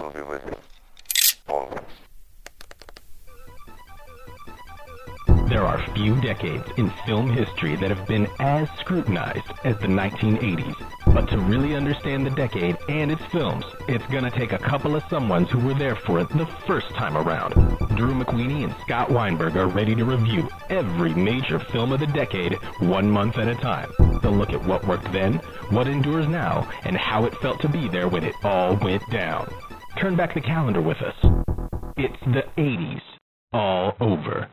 Always. There are few decades in film history that have been as scrutinized as the 1980s. But to really understand the decade and its films, it's gonna take a couple of someones who were there for it the first time around. Drew McWeeny and Scott Weinberg are ready to review every major film of the decade one month at a time. They'll look at what worked then, what endures now, and how it felt to be there when it all went down. Turn back the calendar with us. It's the 80s all over.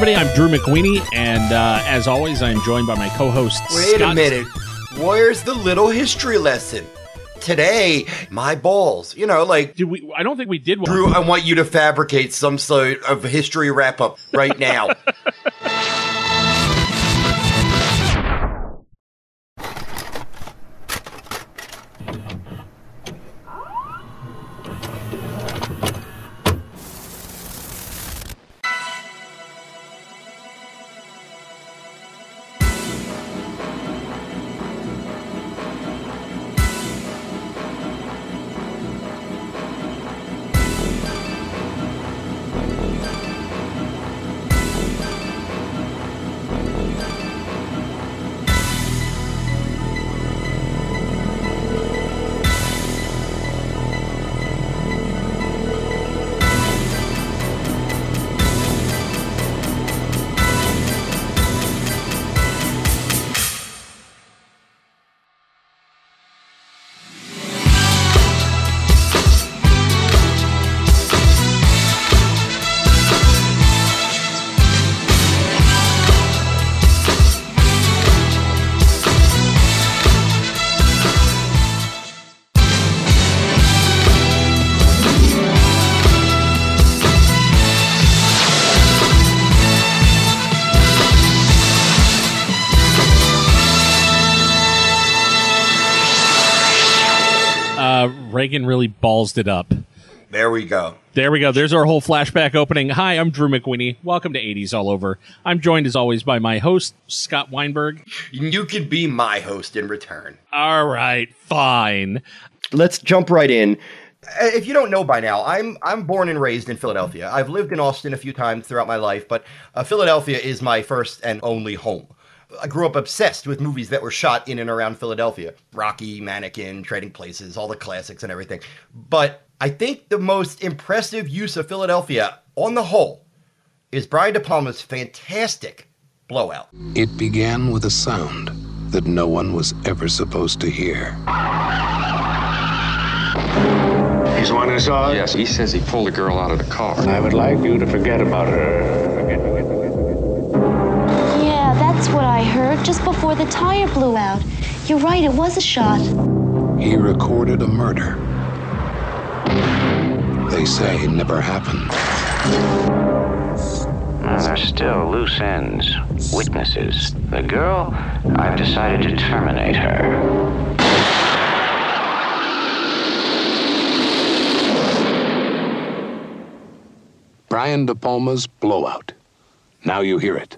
Everybody. I'm Drew McWeeny, and uh, as always, I'm joined by my co-host. Wait Scott. a minute. Where's the little history lesson? Today, my balls. You know, like, Did we? I don't think we did one. Drew, I want you to fabricate some sort of history wrap up right now. Reagan really ballsed it up. there we go. There we go. There's our whole flashback opening. Hi, I'm Drew McWeeny. Welcome to 80s All Over. I'm joined as always by my host, Scott Weinberg. You can be my host in return. All right, fine. Let's jump right in. Uh, If you don't know by now, I'm I'm born and raised in Philadelphia. I've lived in Austin a few times throughout my life, but uh, Philadelphia is my first and only home. I grew up obsessed with movies that were shot in and around Philadelphia. Rocky, Mannequin, Trading Places, all the classics and everything. But I think the most impressive use of Philadelphia on the whole is Brian De Palma's fantastic blowout. It began with a sound that no one was ever supposed to hear. He's the one who saw it? Yes, he says he pulled a girl out of the car. I would like you to forget about her. Just before the tire blew out. You're right, it was a shot. He recorded a murder. They say it never happened. There's still loose ends, witnesses. The girl, I've decided to terminate her. Brian De Palma's Blowout. Now you hear it.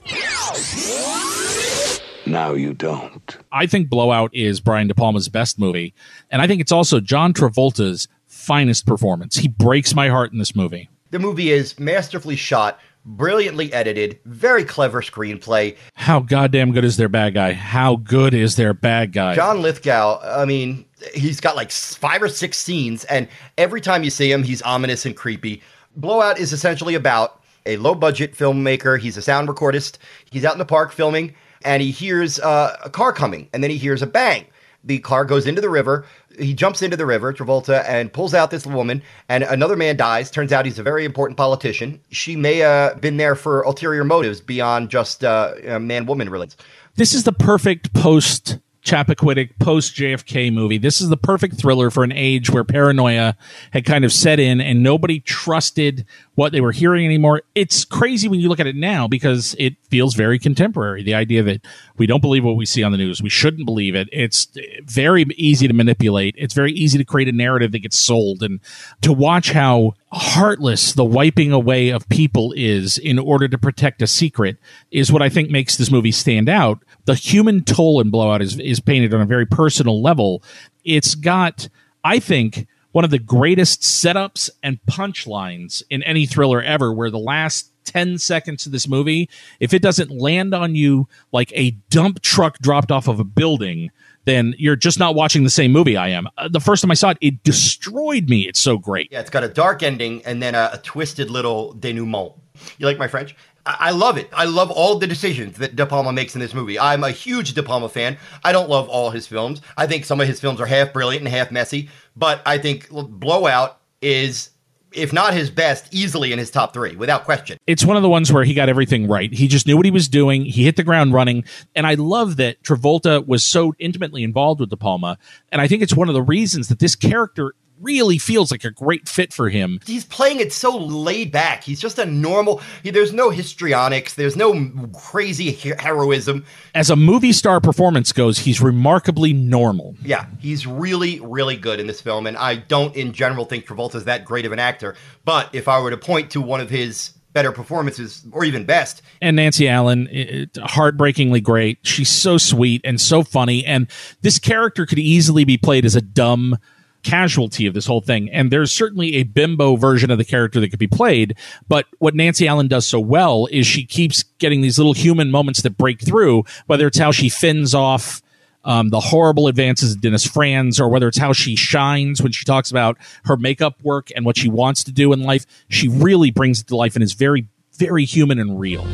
Now you don't. I think Blowout is Brian De Palma's best movie, and I think it's also John Travolta's finest performance. He breaks my heart in this movie. The movie is masterfully shot, brilliantly edited, very clever screenplay. How goddamn good is their bad guy? How good is their bad guy? John Lithgow, I mean, he's got like five or six scenes, and every time you see him, he's ominous and creepy. Blowout is essentially about a low budget filmmaker. He's a sound recordist. He's out in the park filming, and he hears uh, a car coming, and then he hears a bang. The car goes into the river. He jumps into the river, Travolta, and pulls out this woman, and another man dies. Turns out he's a very important politician. She may have been there for ulterior motives beyond just uh, man woman relations. this is the perfect post Chappaquiddick post JFK movie. This is the perfect thriller for an age where paranoia had kind of set in and nobody trusted what they were hearing anymore. It's crazy when you look at it now because it feels very contemporary. The idea that we don't believe what we see on the news, we shouldn't believe it. It's very easy to manipulate. It's very easy to create a narrative that gets sold and to watch how heartless the wiping away of people is in order to protect a secret is what I think makes this movie stand out. The human toll in Blowout is, is painted on a very personal level. It's got, I think, one of the greatest setups and punchlines in any thriller ever, where the last 10 seconds of this movie, if it doesn't land on you like a dump truck dropped off of a building, then you're just not watching the same movie I am. Uh, the first time I saw it, it destroyed me. It's so great. Yeah, it's got a dark ending and then a, a twisted little denouement. You like my French? I, love it. I love all the decisions that De Palma makes in this movie. I'm a huge De Palma fan. I don't love all his films. I think some of his films are half brilliant and half messy, but I think Blowout is if not his best, easily in his top three, without question. It's one of the ones where he got everything right. He just knew what he was doing. He hit the ground running. And I love that Travolta was so intimately involved with De Palma. And I think it's one of the reasons that this character really feels like a great fit for him. He's playing it so laid back. He's just a normal. He, there's no histrionics. There's no crazy heroism. As a movie star performance goes, he's remarkably normal. Yeah, he's really, really good in this film. And I don't, in general, think Travolta's that great of an actor. But if I were to point to one of his better performances or even best. And Nancy Allen, it, heartbreakingly great. She's so sweet and so funny. And this character could easily be played as a dumb casualty of this whole thing. And there's certainly a bimbo version of the character that could be played. But what Nancy Allen does so well is she keeps getting these little human moments that break through, whether it's how she fins off. Um, the horrible advances of Dennis Franz, or whether it's how she shines when she talks about her makeup work and what she wants to do in life, she really brings it to life and is very, very human and real.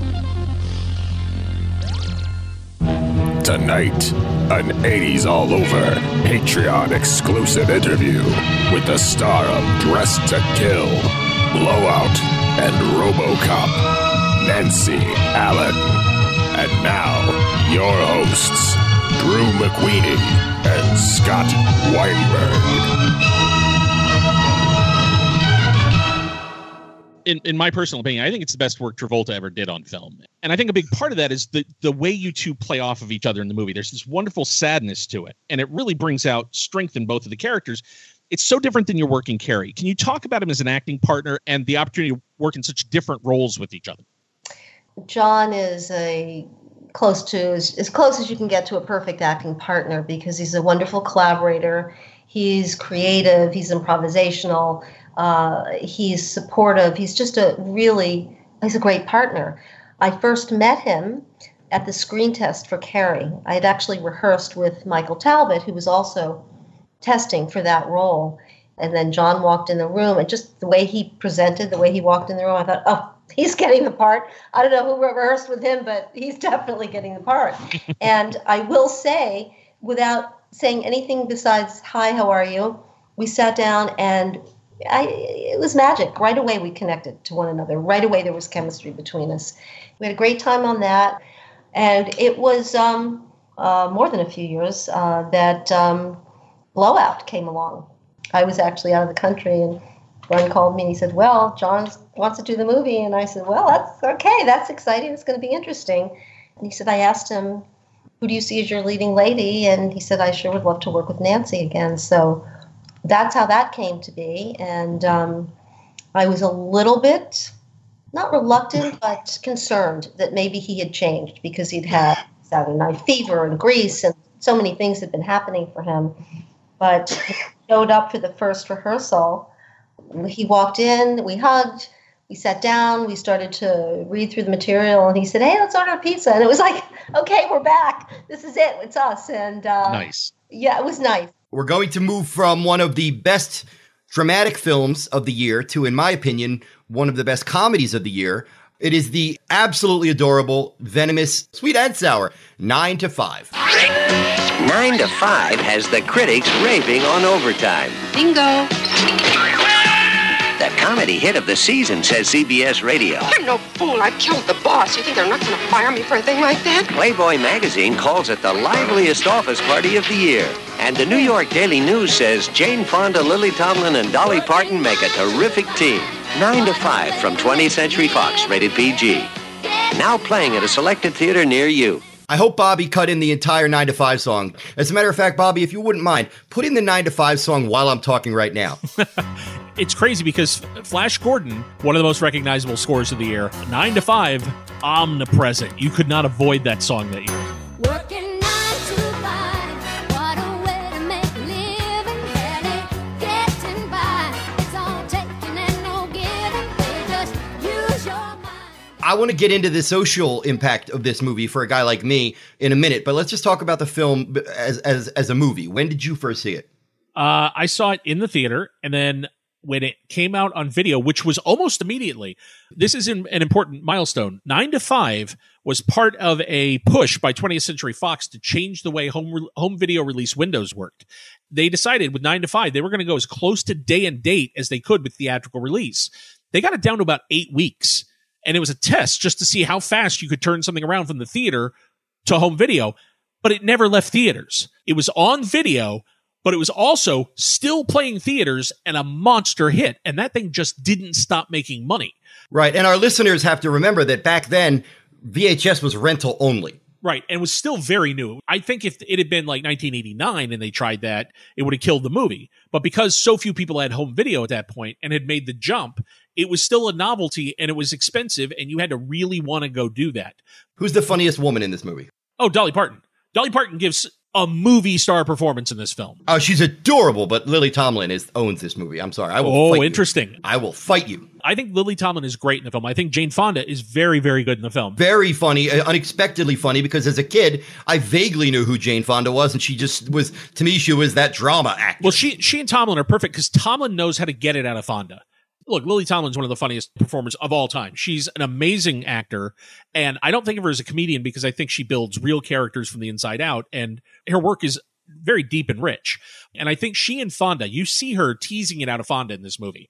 Tonight, an 80s all over Patreon exclusive interview with the star of Dressed to Kill, Blowout, and Robocop, Nancy Allen. And now, your hosts, Drew McWeeny and Scott Weinberg. In, in my personal opinion, I think it's the best work Travolta ever did on film. And I think a big part of that is the the way you two play off of each other in the movie. There's this wonderful sadness to it, and it really brings out strength in both of the characters. It's so different than your work in Carrie. Can you talk about him as an acting partner and the opportunity to work in such different roles with each other? John is a close to as, as close as you can get to a perfect acting partner because he's a wonderful collaborator. He's creative. He's improvisational. Uh, he's supportive. He's just a really he's a great partner. I first met him at the screen test for Carrie. I had actually rehearsed with Michael Talbot, who was also testing for that role. And then John walked in the room, and just the way he presented, the way he walked in the room, I thought, oh, he's getting the part. I don't know who rehearsed with him, but he's definitely getting the part. and I will say, without saying anything besides, hi, how are you? We sat down and I, it was magic. Right away, we connected to one another. Right away, there was chemistry between us. We had a great time on that. And it was um, uh, more than a few years uh, that um, Blowout came along. I was actually out of the country, and Brian called me and he said, Well, John wants to do the movie. And I said, Well, that's okay. That's exciting. It's going to be interesting. And he said, I asked him, Who do you see as your leading lady? And he said, I sure would love to work with Nancy again. So that's how that came to be. And um, I was a little bit, not reluctant, but concerned that maybe he had changed because he'd had Saturday Night Fever and Grease and so many things had been happening for him. But he showed up for the first rehearsal. He walked in, we hugged, we sat down, we started to read through the material, and he said, Hey, let's order a pizza. And it was like, Okay, we're back. This is it. It's us. And uh, nice. Yeah, it was nice. We're going to move from one of the best dramatic films of the year to, in my opinion, one of the best comedies of the year. It is the absolutely adorable, venomous, sweet and sour, 9 to 5. 9 to 5 has the critics raving on overtime. Bingo. The comedy hit of the season, says CBS Radio. I'm no fool. I killed the boss. You think they're not going to fire me for a thing like that? Playboy magazine calls it the liveliest office party of the year. And the New York Daily News says Jane Fonda, Lily Tomlin, and Dolly Parton make a terrific team. 9 to 5 from 20th Century Fox, rated PG. Now playing at a selected theater near you. I hope Bobby cut in the entire 9 to 5 song. As a matter of fact, Bobby, if you wouldn't mind, put in the 9 to 5 song while I'm talking right now. it's crazy because Flash Gordon, one of the most recognizable scores of the year, 9 to 5, omnipresent. You could not avoid that song that year. I want to get into the social impact of this movie for a guy like me in a minute, but let's just talk about the film as as as a movie. When did you first see it? Uh, I saw it in the theater, and then when it came out on video, which was almost immediately, this is an, an important milestone. Nine to Five was part of a push by 20th Century Fox to change the way home re- home video release windows worked. They decided with Nine to Five they were going to go as close to day and date as they could with theatrical release. They got it down to about eight weeks, and it was a test just to see how fast you could turn something around from the theater to home video. But it never left theaters. It was on video but it was also still playing theaters and a monster hit. And that thing just didn't stop making money. Right. And our listeners have to remember that back then, VHS was rental only. Right. And was still very new. I think if it had been like 1989 and they tried that, it would have killed the movie. But because so few people had home video at that point and had made the jump, it was still a novelty and it was expensive and you had to really want to go do that. Who's the funniest woman in this movie? Oh, Dolly Parton. Dolly Parton gives a movie star performance in this film. Oh, she's adorable, but Lily Tomlin is owns this movie. I'm sorry. I will Oh, fight you. interesting. I will fight you. I think Lily Tomlin is great in the film. I think Jane Fonda is very, very good in the film. Very funny, uh, unexpectedly funny, because as a kid, I vaguely knew who Jane Fonda was, and she just was, to me, she was that drama actor. Well, she she and Tomlin are perfect because Tomlin knows how to get it out of Fonda. Look, Lily Tomlin's one of the funniest performers of all time. She's an amazing actor, and I don't think of her as a comedian because I think she builds real characters from the inside out, and her work is very deep and rich. And I think she and Fonda, you see her teasing it out of Fonda in this movie.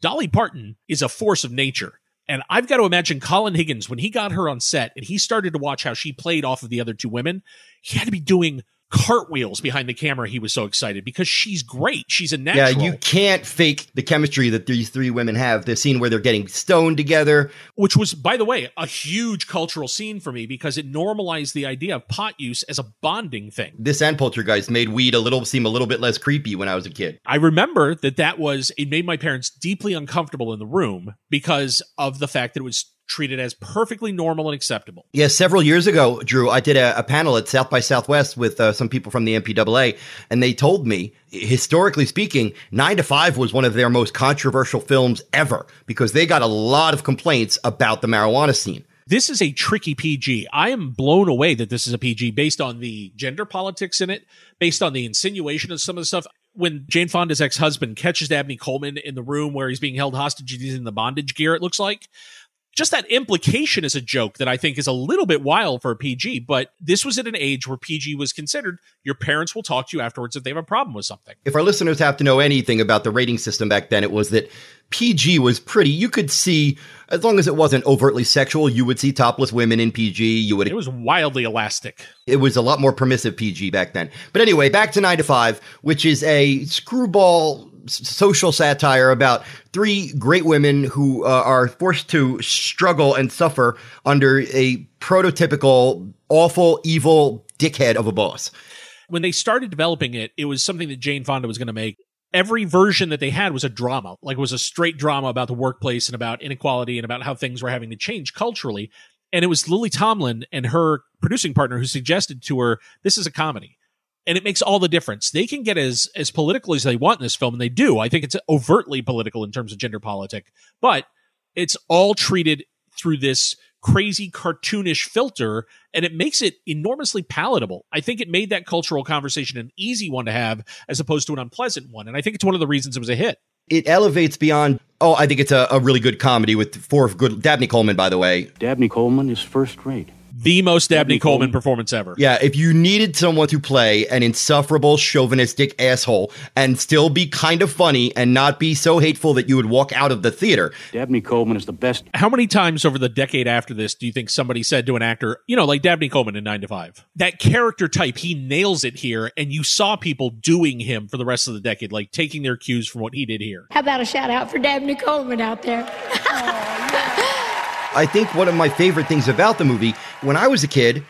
Dolly Parton is a force of nature. And I've got to imagine Colin Higgins, when he got her on set and he started to watch how she played off of the other two women, he had to be doing cartwheels behind the camera. He was so excited because she's great. She's a natural. yeah, you can't fake the chemistry that these three women have. The scene where they're getting stoned together. which was, by the way, a huge cultural scene for me because it normalized the idea of pot use as a bonding thing. This and Poltergeist made weed a little seem a little bit less creepy when I was a kid. I remember that that was, it made my parents deeply uncomfortable in the room because of the fact that it was treated as perfectly normal and acceptable. Yeah, several years ago, Drew, I did a, a panel at South by Southwest with uh, some people from the MPAA, and they told me, historically speaking, Nine to Five was one of their most controversial films ever because they got a lot of complaints about the marijuana scene. This is a tricky PG. I am blown away that this is a PG based on the gender politics in it, based on the insinuation of some of the stuff. When Jane Fonda's ex husband catches Dabney Coleman in the room where he's being held hostage, he's in the bondage gear, it looks like. Just that implication is a joke that I think is a little bit wild for a PG, but this was at an age where PG was considered your parents will talk to you afterwards if they have a problem with something. If our listeners have to know anything about the rating system back then, it was that PG was pretty. You could see, as long as it wasn't overtly sexual, you would see topless women in PG. You would. It was wildly elastic. It was a lot more permissive PG back then. But anyway, back to 9 to 5, which is a screwball social satire about three great women who uh, are forced to struggle and suffer under a prototypical awful evil dickhead of a boss. when they started developing it, it was something that Jane Fonda was going to make. Every version that they had was a drama, like it was a straight drama about the workplace and about inequality and about how things were having to change culturally. And it was Lily Tomlin and her producing partner who suggested to her, "This is a comedy." And it makes all the difference. They can get as as political as they want in this film, and they do. I think it's overtly political in terms of gender politic, but it's all treated through this crazy cartoonish filter and it makes it enormously palatable. I think it made that cultural conversation an easy one to have as opposed to an unpleasant one. And I think it's one of the reasons it was a hit. It elevates beyond. Oh, I think it's a, a really good comedy with four good. Dabney Coleman, by the way. Dabney Coleman is first rate. The most Dabney Coleman performance ever. Yeah, if you needed someone to play an insufferable, chauvinistic asshole and still be kind of funny and not be so hateful that you would walk out of the theater, Dabney Coleman is the best. How many times over the decade after this do you think somebody said to an actor, you know, like Dabney Coleman in 9 to 5, that character type, he nails it here, and you saw people doing him for the rest of the decade, like taking their cues from what he did here. How about a shout out for Dabney Coleman out there? I think one of my favorite things about the movie, when I was a kid,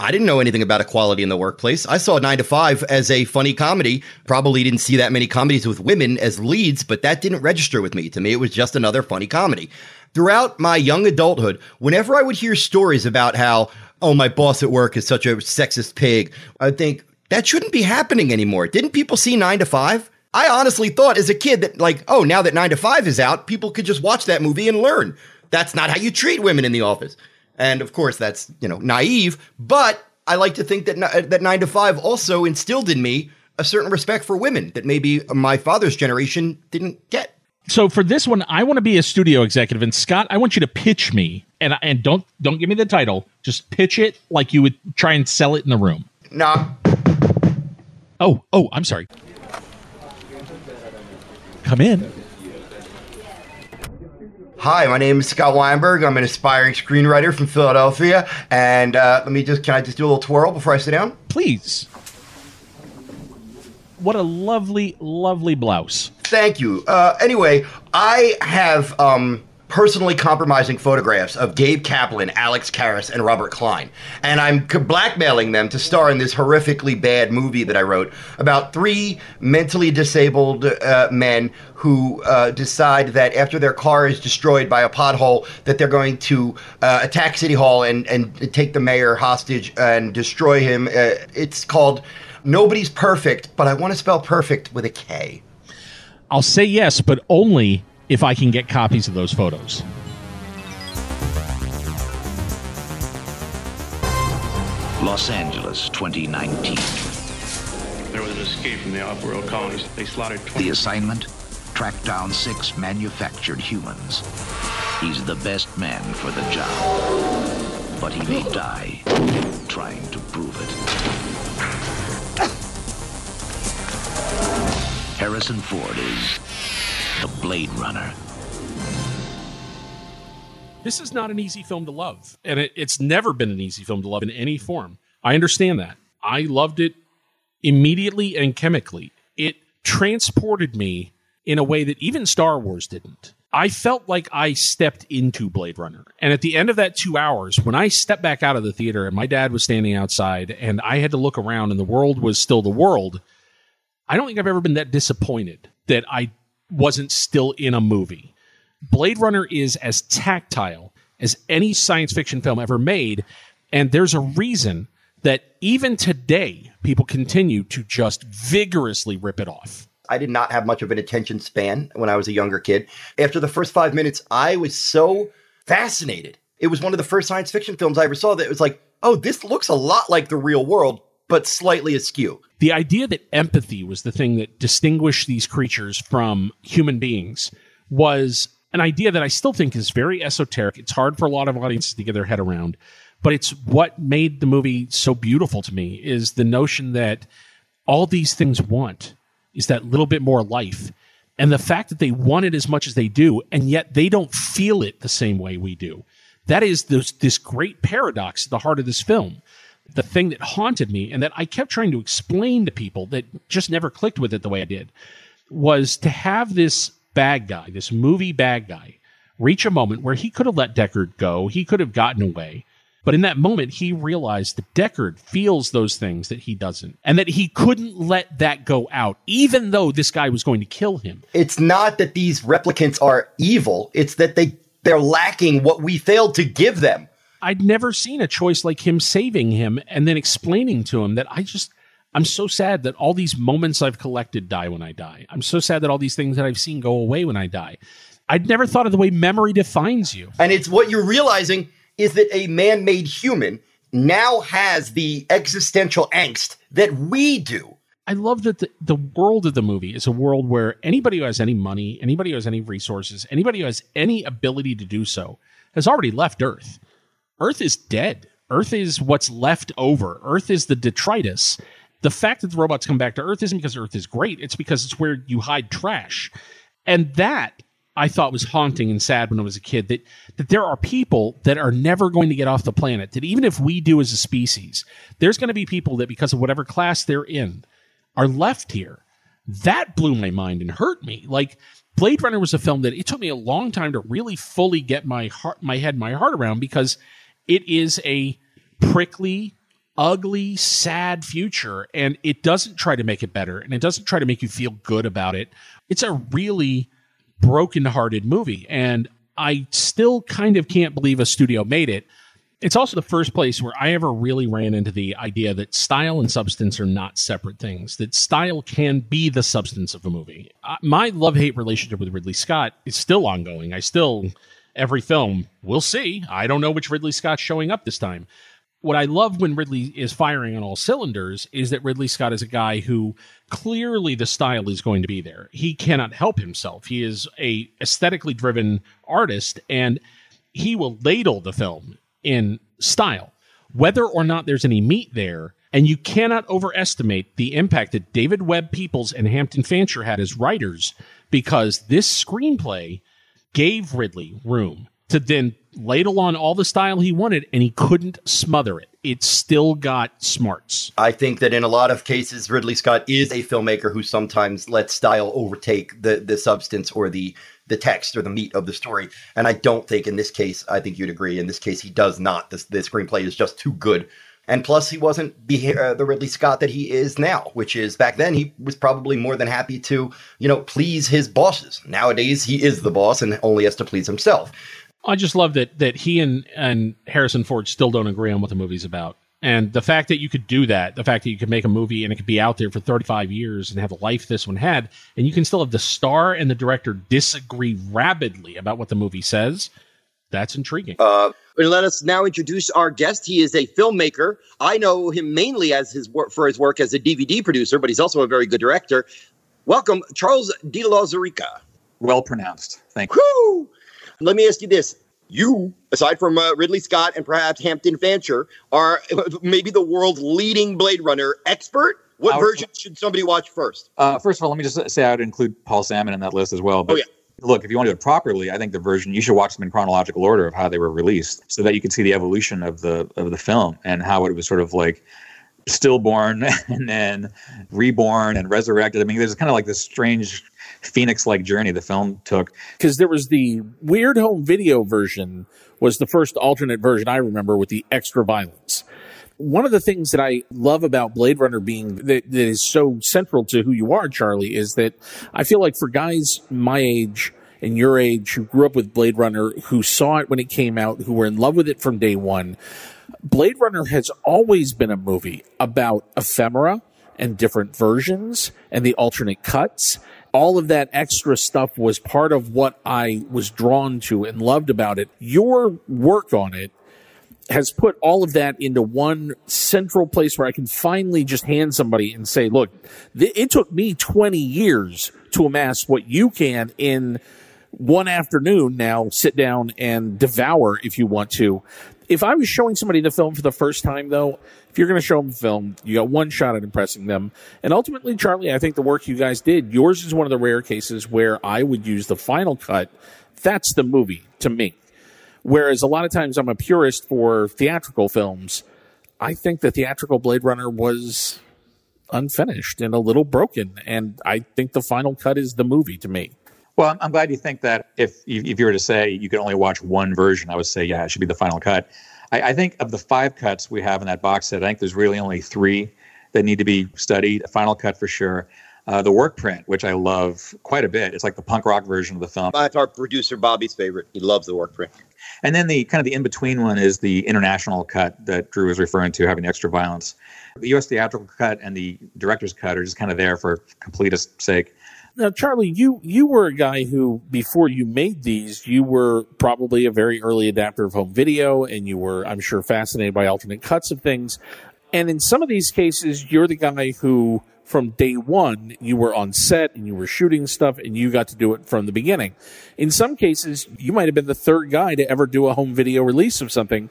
I didn't know anything about equality in the workplace. I saw 9 to 5 as a funny comedy. Probably didn't see that many comedies with women as leads, but that didn't register with me. To me, it was just another funny comedy. Throughout my young adulthood, whenever I would hear stories about how, oh, my boss at work is such a sexist pig, I think that shouldn't be happening anymore. Didn't people see 9 to 5? I honestly thought as a kid that, like, oh, now that 9 to 5 is out, people could just watch that movie and learn. That's not how you treat women in the office. And of course, that's, you know, naive, but I like to think that, that 9 to 5 also instilled in me a certain respect for women that maybe my father's generation didn't get. So for this one, I want to be a studio executive, and Scott, I want you to pitch me, and and don't don't give me the title, just pitch it like you would try and sell it in the room. Nah. Oh, oh, I'm sorry. Come in. Hi, my name is Scott Weinberg. I'm an aspiring screenwriter from Philadelphia. And uh, let me just, can I just do a little twirl before I sit down? Please. What a lovely, lovely blouse. Thank you. Uh, anyway, I have um, personally compromising photographs of Gabe Kaplan, Alex Karras, and Robert Klein. And I'm blackmailing them to star in this horrifically bad movie that I wrote about three mentally disabled uh, men who uh, decide that after their car is destroyed by a pothole, that they're going to uh, attack City Hall and, and take the mayor hostage and destroy him. Uh, it's called Nobody's Perfect, but I want to spell perfect with a K. I'll say yes, but only if I can get copies of those photos. Los Angeles, 2019. There was an escape from the off-world colonies. They slaughtered 20. The assignment? Track down six manufactured humans. He's the best man for the job. But he may die trying to prove it. Harrison Ford is Blade Runner. This is not an easy film to love, and it, it's never been an easy film to love in any form. I understand that. I loved it immediately and chemically. It transported me in a way that even Star Wars didn't. I felt like I stepped into Blade Runner. And at the end of that two hours, when I stepped back out of the theater and my dad was standing outside and I had to look around and the world was still the world, I don't think I've ever been that disappointed that I wasn't still in a movie. Blade Runner is as tactile as any science fiction film ever made. And there's a reason that even today, people continue to just vigorously rip it off. I did not have much of an attention span when I was a younger kid. After the first five minutes, I was so fascinated. It was one of the first science fiction films I ever saw that was like, oh, this looks a lot like the real world, but slightly askew. The idea that empathy was the thing that distinguished these creatures from human beings was an idea that I still think is very esoteric. It's hard for a lot of audiences to get their head around, but it's what made the movie so beautiful to me is the notion that all these things want is that little bit more life. And the fact that they want it as much as they do, and yet they don't feel it the same way we do. That is this, this great paradox at the heart of this film. The thing that haunted me and that I kept trying to explain to people that just never clicked with it the way I did was to have this bad guy, this movie bad guy, reach a moment where he could have let Deckard go. He could have gotten away. But in that moment, he realized that Deckard feels those things that he doesn't, and that he couldn't let that go out, even though this guy was going to kill him. It's not that these replicants are evil, it's that they they're lacking what we failed to give them. I'd never seen a choice like him saving him and then explaining to him that I just I'm so sad that all these moments I've collected die when I die. I'm so sad that all these things that I've seen go away when I die. I'd never thought of the way memory defines you. And it's what you're realizing is that a man made human now has the existential angst that we do. I love that the, the world of the movie is a world where anybody who has any money, anybody who has any resources, anybody who has any ability to do so has already left Earth. Earth is dead. Earth is what's left over. Earth is the detritus. The fact that the robots come back to Earth isn't because Earth is great. It's because it's where you hide trash. And that I thought was haunting and sad when I was a kid that that there are people that are never going to get off the planet. That even if we do as a species, there's going to be people that because of whatever class they're in are left here. That blew my mind and hurt me. Like Blade Runner was a film that it took me a long time to really fully get my heart my head my heart around because it is a prickly ugly sad future and it doesn't try to make it better and it doesn't try to make you feel good about it. It's a really broken-hearted movie and i still kind of can't believe a studio made it. It's also the first place where i ever really ran into the idea that style and substance are not separate things that style can be the substance of a movie. Uh, my love-hate relationship with ridley scott is still ongoing. I still every film we'll see i don't know which ridley scott's showing up this time what I love when Ridley is firing on all cylinders is that Ridley Scott is a guy who clearly the style is going to be there. He cannot help himself. He is a aesthetically driven artist and he will ladle the film in style. Whether or not there's any meat there, and you cannot overestimate the impact that David Webb Peoples and Hampton Fancher had as writers because this screenplay gave Ridley room to then ladle on all the style he wanted and he couldn't smother it. It still got smarts. I think that in a lot of cases, Ridley Scott is a filmmaker who sometimes lets style overtake the the substance or the the text or the meat of the story. And I don't think in this case, I think you'd agree. In this case, he does not. This the screenplay is just too good. And plus, he wasn't the, uh, the Ridley Scott that he is now, which is back then he was probably more than happy to, you know, please his bosses. Nowadays, he is the boss and only has to please himself. I just love that that he and and Harrison Ford still don't agree on what the movie's about. And the fact that you could do that, the fact that you could make a movie and it could be out there for 35 years and have the life this one had, and you can still have the star and the director disagree rabidly about what the movie says, that's intriguing. Uh, and let us now introduce our guest. He is a filmmaker. I know him mainly as his work for his work as a DVD producer, but he's also a very good director. Welcome, Charles de Lauzirika. Well pronounced. Thank you. Woo! Let me ask you this. You, aside from uh, Ridley Scott and perhaps Hampton Fancher, are maybe the world's leading Blade Runner expert. What Our- version should somebody watch first? Uh, first of all, let me just say I would include Paul Sammon in that list as well. But Oh, yeah. Look, if you want to do it properly, I think the version you should watch them in chronological order of how they were released, so that you can see the evolution of the of the film and how it was sort of like stillborn and then reborn and resurrected. I mean, there's kind of like this strange phoenix-like journey the film took. because there was the weird home video version was the first alternate version I remember with the extra violence. One of the things that I love about Blade Runner being that, that is so central to who you are, Charlie, is that I feel like for guys my age and your age who grew up with Blade Runner, who saw it when it came out, who were in love with it from day one, Blade Runner has always been a movie about ephemera and different versions and the alternate cuts. All of that extra stuff was part of what I was drawn to and loved about it. Your work on it has put all of that into one central place where I can finally just hand somebody and say, look, th- it took me 20 years to amass what you can in one afternoon now sit down and devour if you want to. If I was showing somebody the film for the first time, though, if you're going to show them the film, you got one shot at impressing them. And ultimately, Charlie, I think the work you guys did, yours is one of the rare cases where I would use the final cut. That's the movie to me. Whereas a lot of times I'm a purist for theatrical films. I think the theatrical Blade Runner was unfinished and a little broken. And I think the final cut is the movie to me. Well, I'm, glad you think that. If if you were to say you could only watch one version, I would say yeah, it should be the final cut. I, I think of the five cuts we have in that box set, I think there's really only three that need to be studied. A final cut for sure. Uh, the work print, which I love quite a bit. It's like the punk rock version of the film. That's our producer Bobby's favorite. He loves the work print. And then the kind of the in between one is the international cut that Drew was referring to, having extra violence. The U.S. theatrical cut and the director's cut are just kind of there for completest sake. Now, Charlie, you you were a guy who, before you made these, you were probably a very early adapter of home video, and you were, I'm sure, fascinated by alternate cuts of things. And in some of these cases, you're the guy who, from day one, you were on set and you were shooting stuff, and you got to do it from the beginning. In some cases, you might have been the third guy to ever do a home video release of something.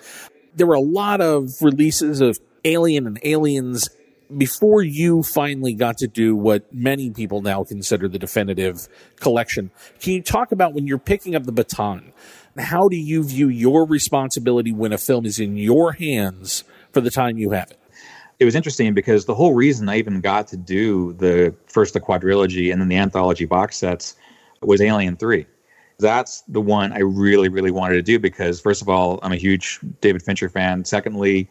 there were a lot of releases of Alien and Aliens before you finally got to do what many people now consider the definitive collection. Can you talk about when you're picking up the baton? How do you view your responsibility when a film is in your hands for the time you have it? It was interesting because the whole reason I even got to do the first the quadrilogy and then the anthology box sets was Alien Three. That's the one I really, really wanted to do because first of all, I'm a huge David Fincher fan. Secondly,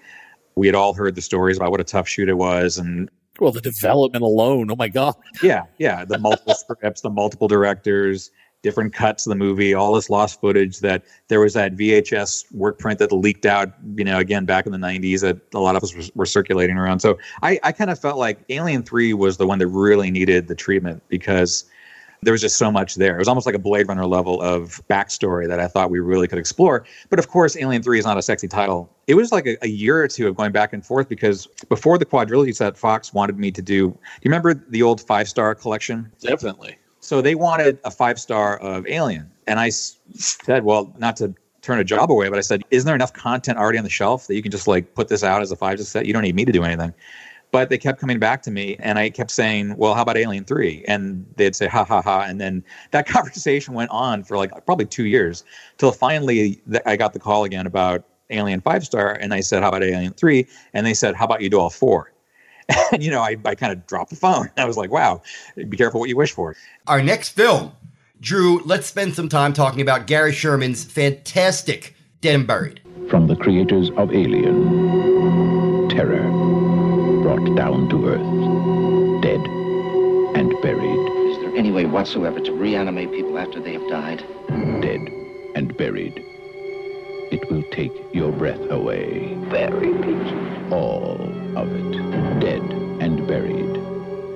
we had all heard the stories about what a tough shoot it was, and Well, the development alone, oh my God. yeah, yeah, the multiple scripts, the multiple directors, different cuts of the movie, all this lost footage. That there was that VHS work print that leaked out, you know, again back in the '90s that a lot of us were, circulating around. So I, I kind of felt like Alien Three was the one that really needed the treatment because there was just so much there. It was almost like a Blade Runner level of backstory that I thought we really could explore. But of course, Alien 3 is not a sexy title. It was like a, a year or two of going back and forth because before the quadrilogy set, Fox wanted me to do. Do you remember the old five star collection? Definitely. So they wanted a five star of Alien. And I said, well, not to turn a job away, but I said, isn't there enough content already on the shelf that you can just like put this out as a five star set? You don't need me to do anything. But they kept coming back to me, and I kept saying, "Well, how about Alien 3? And they'd say, "Ha ha ha!" And then that conversation went on for like probably two years, till finally I got the call again about Alien Five Star, and I said, "How about Alien 3? And they said, "How about you do all four? And you know, I, I kind of dropped the phone. I was like, "Wow, be careful what you wish for." Our next film, Drew, let's spend some time talking about Gary Sherman's fantastic Dead and Buried. From the creators of Alien, terror brought down to Earth, dead and buried. Is there any way whatsoever to reanimate people after they have died? Dead and buried. It will take your breath away. Very All of it. Dead and buried.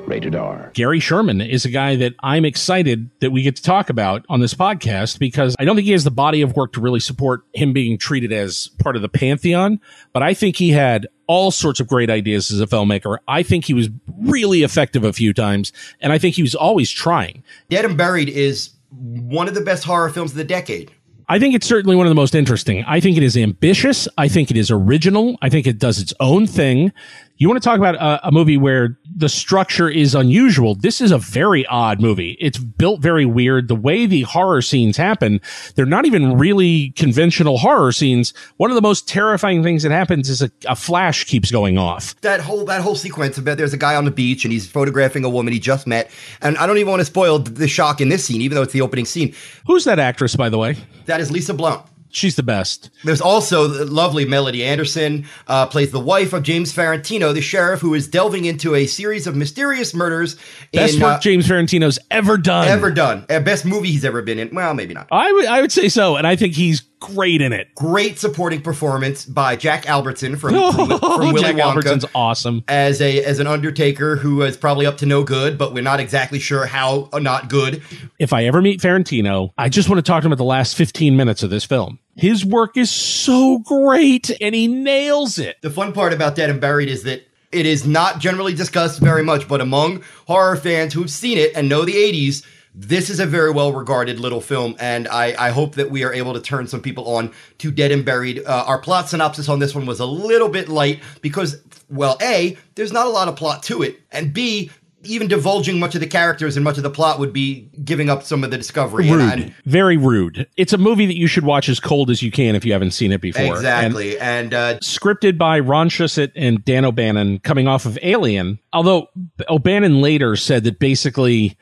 Rated R. Gary Sherman is a guy that I'm excited that we get to talk about on this podcast because I don't think he has the body of work to really support him being treated as part of the pantheon, but I think he had all sorts of great ideas as a filmmaker. I think he was really effective a few times, and I think he was always trying. Dead and Buried is one of the best horror films of the decade. I think it's certainly one of the most interesting. I think it is ambitious. I think it is original. I think it does its own thing. You want to talk about a, a movie where the structure is unusual. This is a very odd movie. It's built very weird. The way the horror scenes happen, they're not even really conventional horror scenes. One of the most terrifying things that happens is a, a flash keeps going off. That whole that whole sequence about there's a guy on the beach and he's photographing a woman he just met, and I don't even want to spoil the shock in this scene, even though it's the opening scene. Who's that actress, by the way? That is Lisa Blount. She's the best. There's also the lovely Melody Anderson, uh, plays the wife of James Farentino, the sheriff who is delving into a series of mysterious murders. Best in, work uh, James Farentino's ever done. ever done. Uh, best movie he's ever been in. Well, maybe not. I would I would say so, and I think he's great in it. Great supporting performance by Jack Albertson from, from, from Willy Jack Wonka. Albertson's awesome. as a as an Undertaker who is probably up to no good, but we're not exactly sure how not good. If I ever meet Farentino, I just want to talk to him at the last 15 minutes of this film. His work is so great and he nails it. The fun part about Dead and Buried is that it is not generally discussed very much, but among horror fans who've seen it and know the 80s, this is a very well regarded little film, and I, I hope that we are able to turn some people on to Dead and Buried. Uh, our plot synopsis on this one was a little bit light because, well, A, there's not a lot of plot to it, and B, even divulging much of the characters and much of the plot would be giving up some of the discovery. Rude. And, and Very rude. It's a movie that you should watch as cold as you can if you haven't seen it before. exactly. And, uh, scripted by Ron Shusett and Dan O'Bannon coming off of Alien. Although O'Bannon later said that basically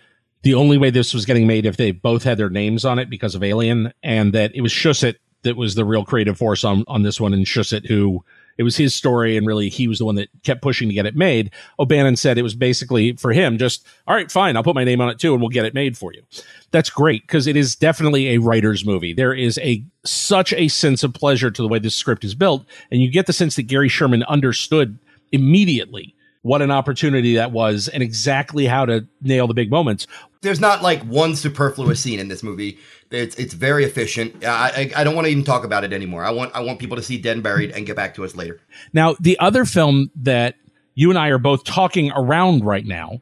the only way this was getting made if they both had their names on it because of Alien and that it was Shusett that was the real creative force on, on this one and Shusett who it was his story and really he was the one that kept pushing to get it made. O'Bannon said it was basically for him just, all right, fine, I'll put my name on it too and we'll get it made for you. That's great because it is definitely a writer's movie. There is a such a sense of pleasure to the way this script is built and you get the sense that Gary Sherman understood immediately what an opportunity that was and exactly how to nail the big moments. There's not like one superfluous scene in this movie. It's it's very efficient. I I, I don't want to even talk about it anymore. I want I want people to see Dead and Buried and get back to us later. Now, the other film that you and I are both talking around right now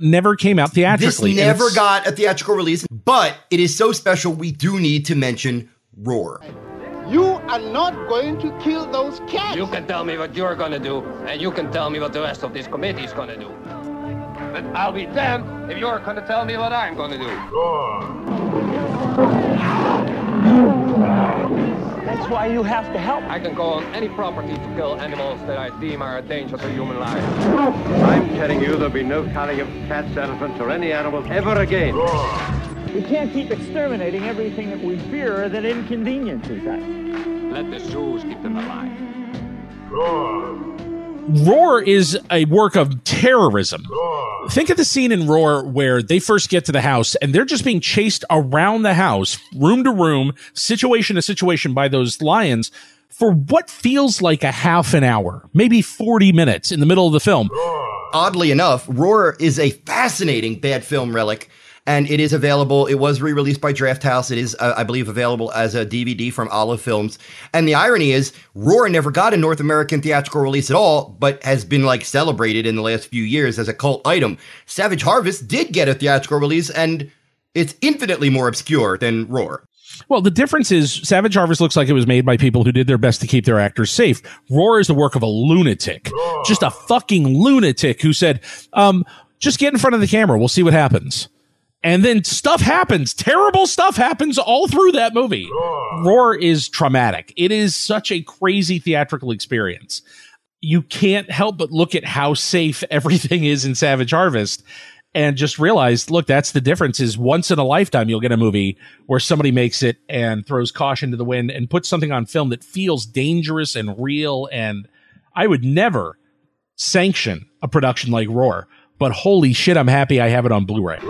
never came out theatrically. and never got a theatrical release, but it is so special. We do need to mention Roar. You are not going to kill those cats. You can tell me what you're gonna do, and you can tell me what the rest of this committee is gonna do. But I'll be damned if you're gonna tell me what I'm gonna do. That's why you have to help. I can go on any property to kill animals that I deem are a danger to human life. I'm telling you there'll be no culling of cats, elephants, or any animals ever again. We can't keep exterminating everything that we fear that inconveniences us. Let the zoos keep them alive. Roar is a work of terrorism. Think of the scene in Roar where they first get to the house and they're just being chased around the house, room to room, situation to situation by those lions for what feels like a half an hour, maybe 40 minutes in the middle of the film. Oddly enough, Roar is a fascinating bad film relic. And it is available. It was re-released by Drafthouse. It is, uh, I believe, available as a DVD from Olive Films. And the irony is, Roar never got a North American theatrical release at all, but has been like celebrated in the last few years as a cult item. Savage Harvest did get a theatrical release, and it's infinitely more obscure than Roar. Well, the difference is Savage Harvest looks like it was made by people who did their best to keep their actors safe. Roar is the work of a lunatic, just a fucking lunatic who said, um, just get in front of the camera. We'll see what happens. And then stuff happens. Terrible stuff happens all through that movie. Roar is traumatic. It is such a crazy theatrical experience. You can't help but look at how safe everything is in Savage Harvest and just realize, look, that's the difference is once in a lifetime you'll get a movie where somebody makes it and throws caution to the wind and puts something on film that feels dangerous and real. And I would never sanction a production like Roar, but holy shit, I'm happy I have it on Blu-ray.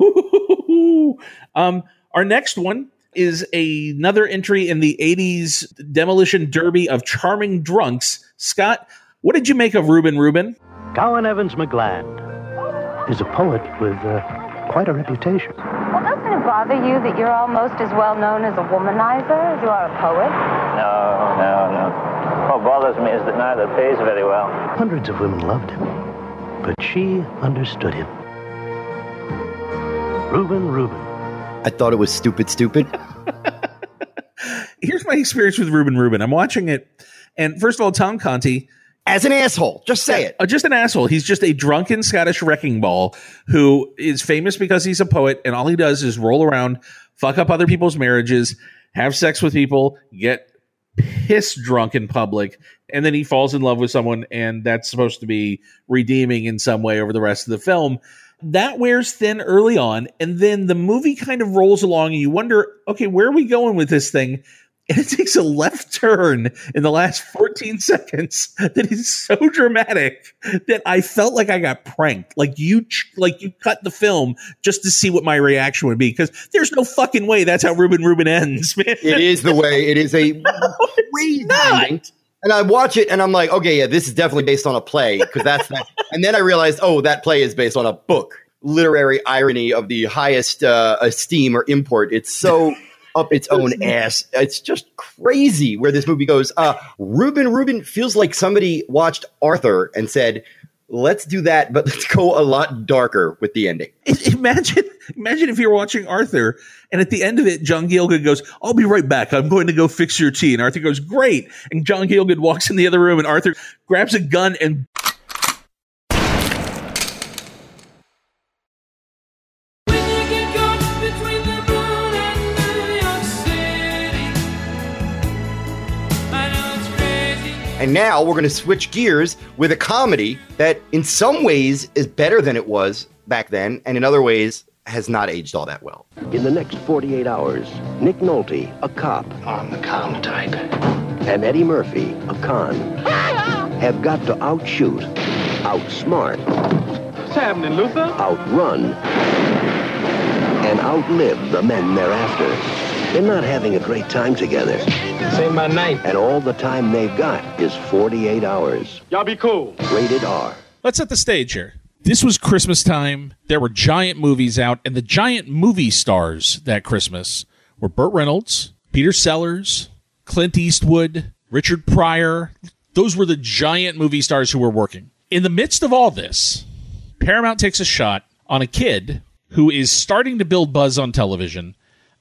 um, our next one is a- another entry in the 80s demolition derby of charming drunks. Scott, what did you make of Reuben Reuben? Gowan Evans McGland is a poet with uh, quite a reputation. Well, doesn't it bother you that you're almost as well known as a womanizer as you are a poet? No, no, no. What bothers me is that neither pays very well. Hundreds of women loved him, but she understood him. Reuben Reuben. I thought it was stupid, stupid. Here's my experience with Reuben Reuben. I'm watching it, and first of all, Tom Conti. As an asshole, just say it. Uh, just an asshole. He's just a drunken Scottish wrecking ball who is famous because he's a poet, and all he does is roll around, fuck up other people's marriages, have sex with people, get piss drunk in public, and then he falls in love with someone, and that's supposed to be redeeming in some way over the rest of the film. That wears thin early on, and then the movie kind of rolls along, and you wonder, okay, where are we going with this thing? And it takes a left turn in the last 14 seconds that is so dramatic that I felt like I got pranked. Like you, like you cut the film just to see what my reaction would be, because there's no fucking way that's how Reuben Reuben ends, man. It is the way. It is a crazy ending. And I watch it and I'm like, okay, yeah, this is definitely based on a play because that's that. and then I realized, oh, that play is based on a book. Literary irony of the highest uh, esteem or import. It's so up its own ass. It's just crazy where this movie goes. Uh, Reuben Reuben feels like somebody watched Arthur and said, let's do that, but let's go a lot darker with the ending. Imagine, imagine if you're watching Arthur, and at the end of it, John Gielgud goes, "I'll be right back. I'm going to go fix your tea." And Arthur goes, "Great." And John Gielgud walks in the other room, and Arthur grabs a gun and And now we're going to switch gears with a comedy that, in some ways, is better than it was back then, and in other ways, has not aged all that well. In the next 48 hours, Nick Nolte, a cop, I'm the calm type. and Eddie Murphy, a con, have got to outshoot, outsmart, What's happening, Luther? outrun, and outlive the men they're after. They're not having a great time together. Say my name. And all the time they've got is 48 hours. Y'all be cool. Rated R. Let's set the stage here. This was Christmas time. There were giant movies out, and the giant movie stars that Christmas were Burt Reynolds, Peter Sellers, Clint Eastwood, Richard Pryor. Those were the giant movie stars who were working. In the midst of all this, Paramount takes a shot on a kid who is starting to build buzz on television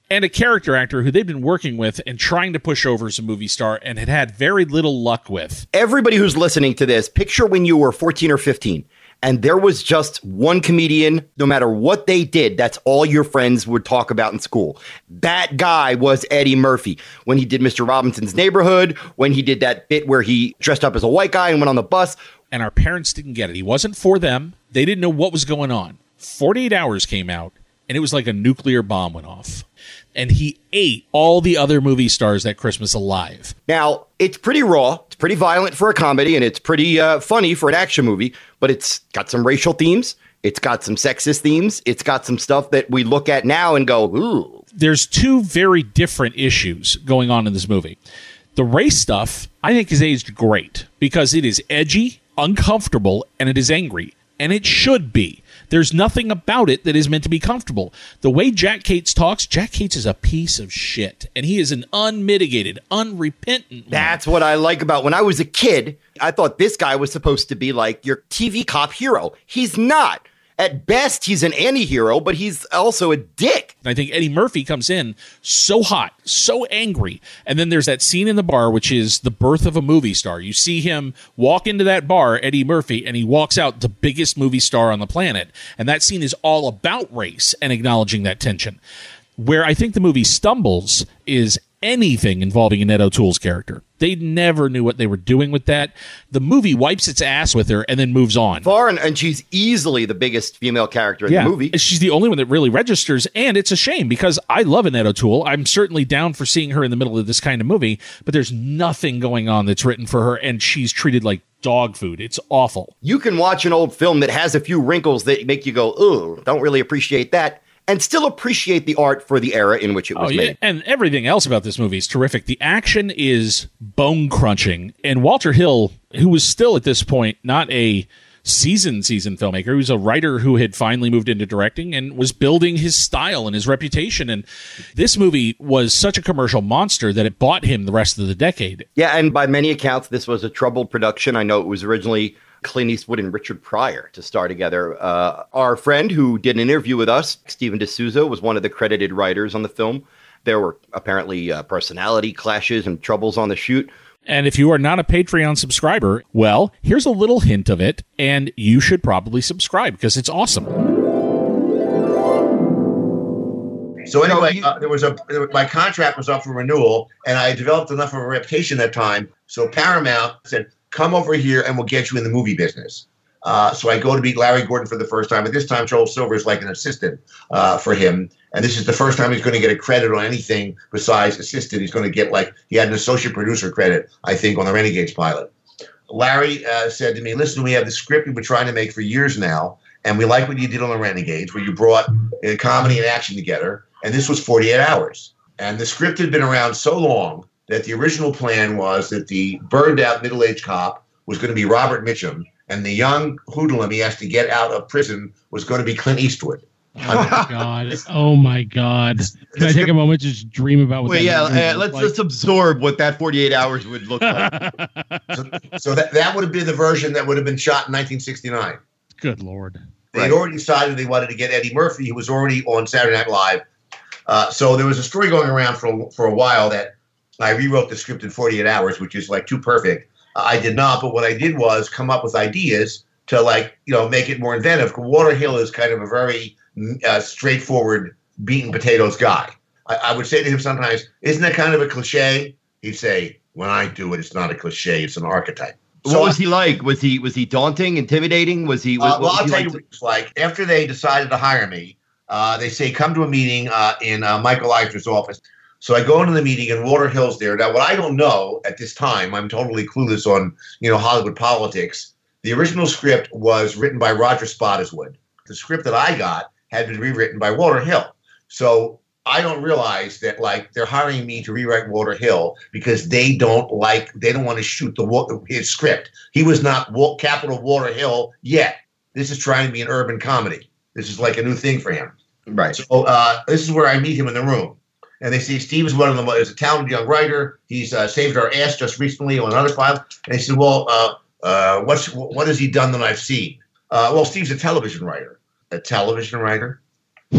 and a character actor who they've been working with and trying to push over as a movie star and had had very little luck with. Everybody who's listening to this, picture when you were 14 or 15 and there was just one comedian, no matter what they did, that's all your friends would talk about in school. That guy was Eddie Murphy. When he did Mr. Robinson's Neighborhood, when he did that bit where he dressed up as a white guy and went on the bus. And our parents didn't get it. He wasn't for them. They didn't know what was going on. 48 hours came out, and it was like a nuclear bomb went off. And he ate all the other movie stars that Christmas alive. Now, it's pretty raw, it's pretty violent for a comedy, and it's pretty uh, funny for an action movie, but it's got some racial themes. It's got some sexist themes. It's got some stuff that we look at now and go, ooh. There's two very different issues going on in this movie. The race stuff, I think, is aged great because it is edgy, uncomfortable, and it is angry. And it should be. There's nothing about it that is meant to be comfortable. The way Jack Cates talks, Jack Cates is a piece of shit. And he is an unmitigated, unrepentant. That's what I like about when I was a kid. I thought this guy was supposed to be like your TV cop hero. He's not. At best, he's an anti hero, but he's also a dick. I think Eddie Murphy comes in so hot, so angry. And then there's that scene in the bar, which is the birth of a movie star. You see him walk into that bar, Eddie Murphy, and he walks out the biggest movie star on the planet. And that scene is all about race and acknowledging that tension. Where I think the movie stumbles is anything involving Annette O'Toole's character. They never knew what they were doing with that. The movie wipes its ass with her and then moves on. Far and, and she's easily the biggest female character in the movie. She's the only one that really registers, and it's a shame because I love Annette O'Toole. I'm certainly down for seeing her in the middle of this kind of movie, but there's nothing going on that's written for her, and she's treated like dog food. It's awful. You can watch an old film that has a few wrinkles that make you go, ooh, don't really appreciate that, and still appreciate the art for the era in which it oh, was Oh, yeah. made. And everything else about this movie is terrific. The action is bone crunching. And Walter Hill, who was still at this point not a seasoned seasoned filmmaker, he was a writer who had finally moved into directing and was building his style and his reputation. And this movie was such a commercial monster that it bought him the rest of the decade. Yeah, and by many accounts, this was a troubled production. I know it was originally Clint Eastwood and Richard Pryor to star together. Uh, our friend who did an interview with us, Steven de Souza, was one of the credited writers on the film. There were apparently uh, personality clashes and troubles on the shoot. And if you are not a Patreon subscriber, well, here's a little hint of it, and you should probably subscribe because it's awesome. So anyway, uh, there was a my contract was up for renewal, and I developed enough of a reputation at that time. So Paramount said, "Come over here, and we'll get you in the movie business." Uh, so I go to meet Larry Gordon for the first time. At this time, Joel Silver is like an assistant uh, for him, and this is the first time he's going to get a credit on anything besides assistant. He's going to get like he had an associate producer credit, I think, on the Renegades pilot. Larry uh, said to me, "Listen, we have the script we've been trying to make for years now, and we like what you did on the Renegades, where you brought uh, comedy and action together. And this was 48 hours. And the script had been around so long that the original plan was that the burned-out middle-aged cop was going to be Robert Mitchum, and the young hoodlum he has to get out of prison was going to be Clint Eastwood. God. Oh my God. Can I take a moment to just dream about what Well, that yeah, movie uh, let's like? just absorb what that 48 hours would look like. So that, that would have been the version that would have been shot in 1969. Good Lord. They had already decided they wanted to get Eddie Murphy, who was already on Saturday Night Live. Uh, so there was a story going around for for a while that I rewrote the script in 48 hours, which is like too perfect. Uh, I did not, but what I did was come up with ideas to like you know make it more inventive. Walter Hill is kind of a very mm, uh, straightforward, beaten potatoes guy. I, I would say to him sometimes, "Isn't that kind of a cliche?" He'd say, "When I do it, it's not a cliche; it's an archetype." what was he like? Was he was he daunting, intimidating? Was he? Uh, what well, was I'll tell like you to- what it's like. After they decided to hire me, uh, they say, come to a meeting uh, in uh, Michael Eisner's office. So I go into the meeting, and Walter Hill's there. Now, what I don't know at this time, I'm totally clueless on you know Hollywood politics. The original script was written by Roger Spottiswoode. The script that I got had been rewritten by Walter Hill. So I don't realize that like they're hiring me to rewrite Walter Hill because they don't like they don't want to shoot the his script. He was not capital Walter Hill yet. This is trying to be an urban comedy. This is like a new thing for him. Right. So uh, this is where I meet him in the room, and they say Steve is one of them. Is a talented young writer. He's uh, saved our ass just recently on another file. And they said, "Well, uh, uh, what's what has he done that I've seen?" Uh, well, Steve's a television writer. A television writer.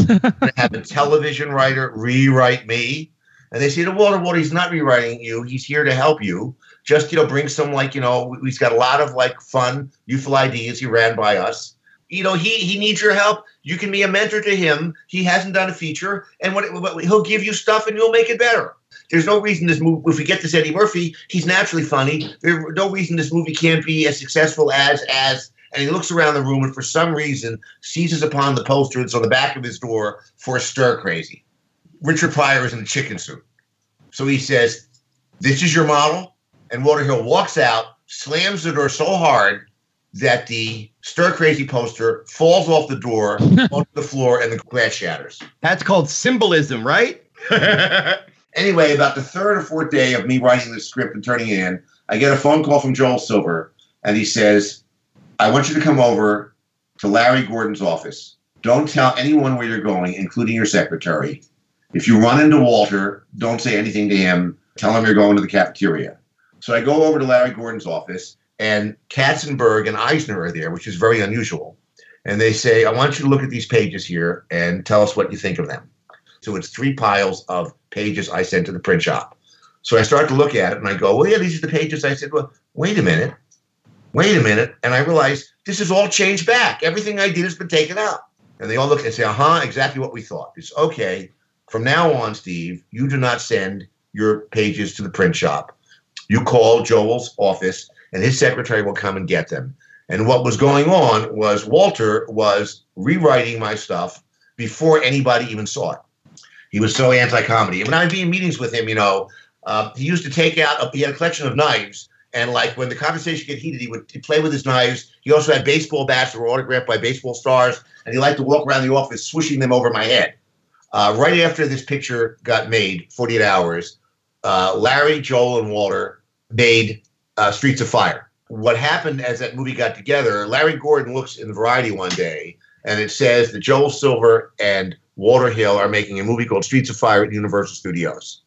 Have a television writer rewrite me. And they say to Walter, Walter, he's not rewriting you. He's here to help you. Just, you know, bring some like, you know, he's got a lot of like fun, youthful ideas. He ran by us. You know, he he needs your help. You can be a mentor to him. He hasn't done a feature, and what, what he'll give you stuff, and you'll make it better. There's no reason this movie. If we get this Eddie Murphy, he's naturally funny. There's no reason this movie can't be as successful as as. And he looks around the room, and for some reason, seizes upon the poster that's on the back of his door for stir crazy. Richard Pryor is in a chicken suit. So he says, This is your model. And Walter Hill walks out, slams the door so hard that the stir crazy poster falls off the door onto the floor and the glass shatters. That's called symbolism, right? Anyway, about the third or fourth day of me writing the script and turning it in, I get a phone call from Joel Silver, and he says, I want you to come over to Larry Gordon's office. Don't tell anyone where you're going, including your secretary. If you run into Walter, don't say anything to him. Tell him you're going to the cafeteria. So I go over to Larry Gordon's office, and Katzenberg and Eisner are there, which is very unusual. And they say, I want you to look at these pages here and tell us what you think of them. So it's three piles of pages I sent to the print shop. So I start to look at it and I go, well, yeah, these are the pages. I said, well, wait a minute. Wait a minute. And I realize this is all changed back. Everything I did has been taken out. And they all look and say, uh huh, exactly what we thought. It's okay. From now on, Steve, you do not send your pages to the print shop. You call Joel's office and his secretary will come and get them. And what was going on was Walter was rewriting my stuff before anybody even saw it. He was so anti-comedy. And When I'd be in meetings with him, you know, uh, he used to take out. A, he had a collection of knives, and like when the conversation get heated, he would play with his knives. He also had baseball bats that were autographed by baseball stars, and he liked to walk around the office swishing them over my head. Uh, right after this picture got made, 48 hours, uh, Larry, Joel, and Walter made uh, Streets of Fire. What happened as that movie got together, Larry Gordon looks in Variety one day and it says that Joel Silver and Walter Hill are making a movie called Streets of Fire at Universal Studios.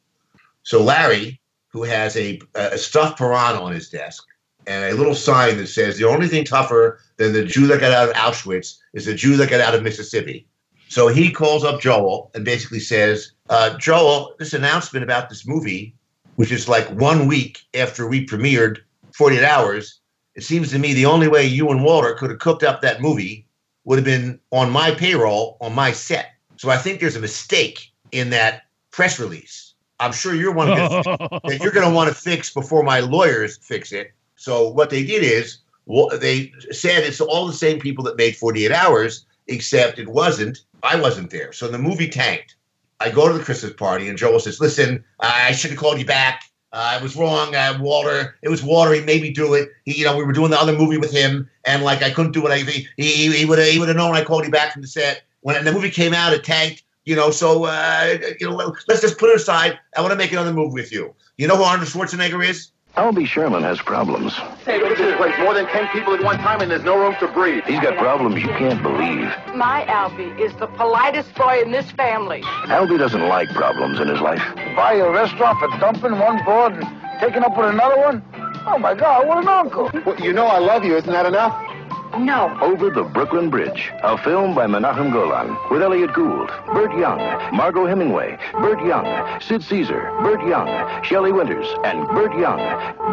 So Larry, who has a, a stuffed piranha on his desk and a little sign that says the only thing tougher than the Jew that got out of Auschwitz is the Jew that got out of Mississippi. So he calls up Joel and basically says, uh, Joel, this announcement about this movie, which is like one week after we premiered 48 Hours, it seems to me the only way you and Walter could have cooked up that movie would have been on my payroll on my set. So I think there's a mistake in that press release. I'm sure you're one of the, that you're going to want to fix before my lawyers fix it. So what they did is wa- they said it's all the same people that made 48 Hours, except it wasn't. I wasn't there. So the movie tanked. I go to the Christmas party, and Joel says, "Listen, I should have called you back. Uh, I was wrong, uh, Walter. It was Walter. He made me do it. He, you know, we were doing the other movie with him, and like I couldn't do it. I, he he, would have he would have known I called you back from the set. When the movie came out, it tanked. You know, so uh, you know, let's just put it aside. I want to make another movie with you. You know who Arnold Schwarzenegger is? Albie Sherman has problems. Hey, look at this place. More than 10 people at one time, and there's no room to breathe. He's got problems you can't believe. My Albie is the politest boy in this family. Albie doesn't like problems in his life. Buy a restaurant for dumping one board and taking up with another one? Oh my God, what an uncle. Well, you know I love you. Isn't that enough? No. Over the Brooklyn Bridge, a film by Menachem Golan with Elliott Gould, Burt Young, Margaux Hemingway, Burt Young, Sid Caesar, Burt Young, Shelley Winters, and Burt Young.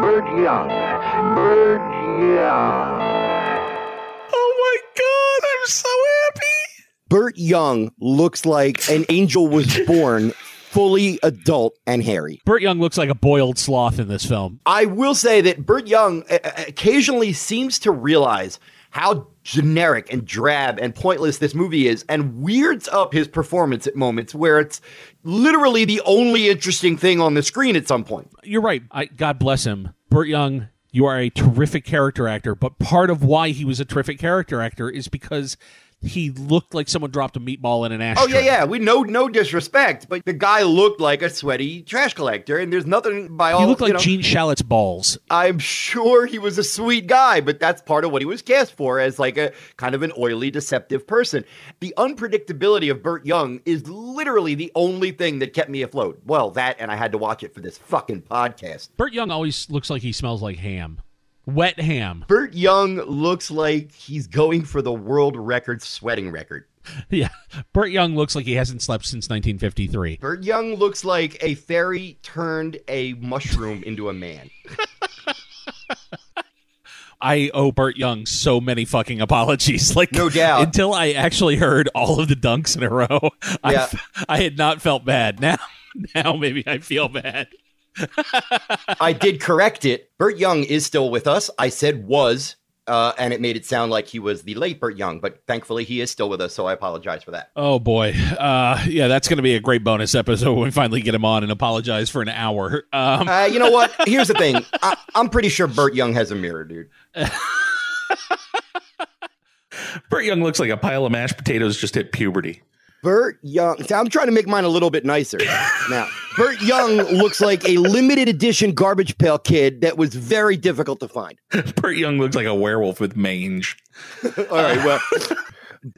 Burt Young. Burt Young. Oh my god, I'm so happy. Burt Young looks like an angel was born, fully adult and hairy. Burt Young looks like a boiled sloth in this film. I will say that Burt Young uh, uh, occasionally seems to realize how generic and drab and pointless this movie is and weirds up his performance at moments where it's literally the only interesting thing on the screen at some point. You're right. I, God bless him. Burt Young, you are a terrific character actor, but part of why he was a terrific character actor is because he looked like someone dropped a meatball in an ashtray. Oh yeah, yeah. We know no disrespect, but the guy looked like a sweaty trash collector, and there's nothing by all. He looked you like know- Gene Shalit's balls. I'm sure he was a sweet guy, but that's part of what he was cast for as like a kind of an oily, deceptive person. The unpredictability of Burt Young is literally the only thing that kept me afloat. Well, that and I had to watch it for this fucking podcast. Burt Young always looks like he smells like ham. Wet ham. Burt Young looks like he's going for the world record sweating record. Yeah, Burt Young looks like he hasn't slept since 1953. Burt Young looks like a fairy turned a mushroom into a man. I owe Burt Young so many fucking apologies. Like, no doubt. Until I actually heard all of the dunks in a row, I, Yeah. I had not felt bad. Now, now maybe I feel bad. I did correct it. Burt Young is still with us. I said was, uh, and it made it sound like he was the late Burt Young, but thankfully he is still with us, so I apologize for that. Oh boy, uh, yeah, that's going to be a great bonus episode when we finally get him on and apologize for an hour. Um, Uh, you know what? Here's the thing. I, I'm pretty sure Burt Young has a mirror, dude. Burt Young looks like a pile of mashed potatoes just hit puberty. Burt Young. See, I'm trying to make mine a little bit nicer. now, Burt Young looks like a limited edition garbage pail kid that was very difficult to find. Burt Young looks like a werewolf with mange. All right, well,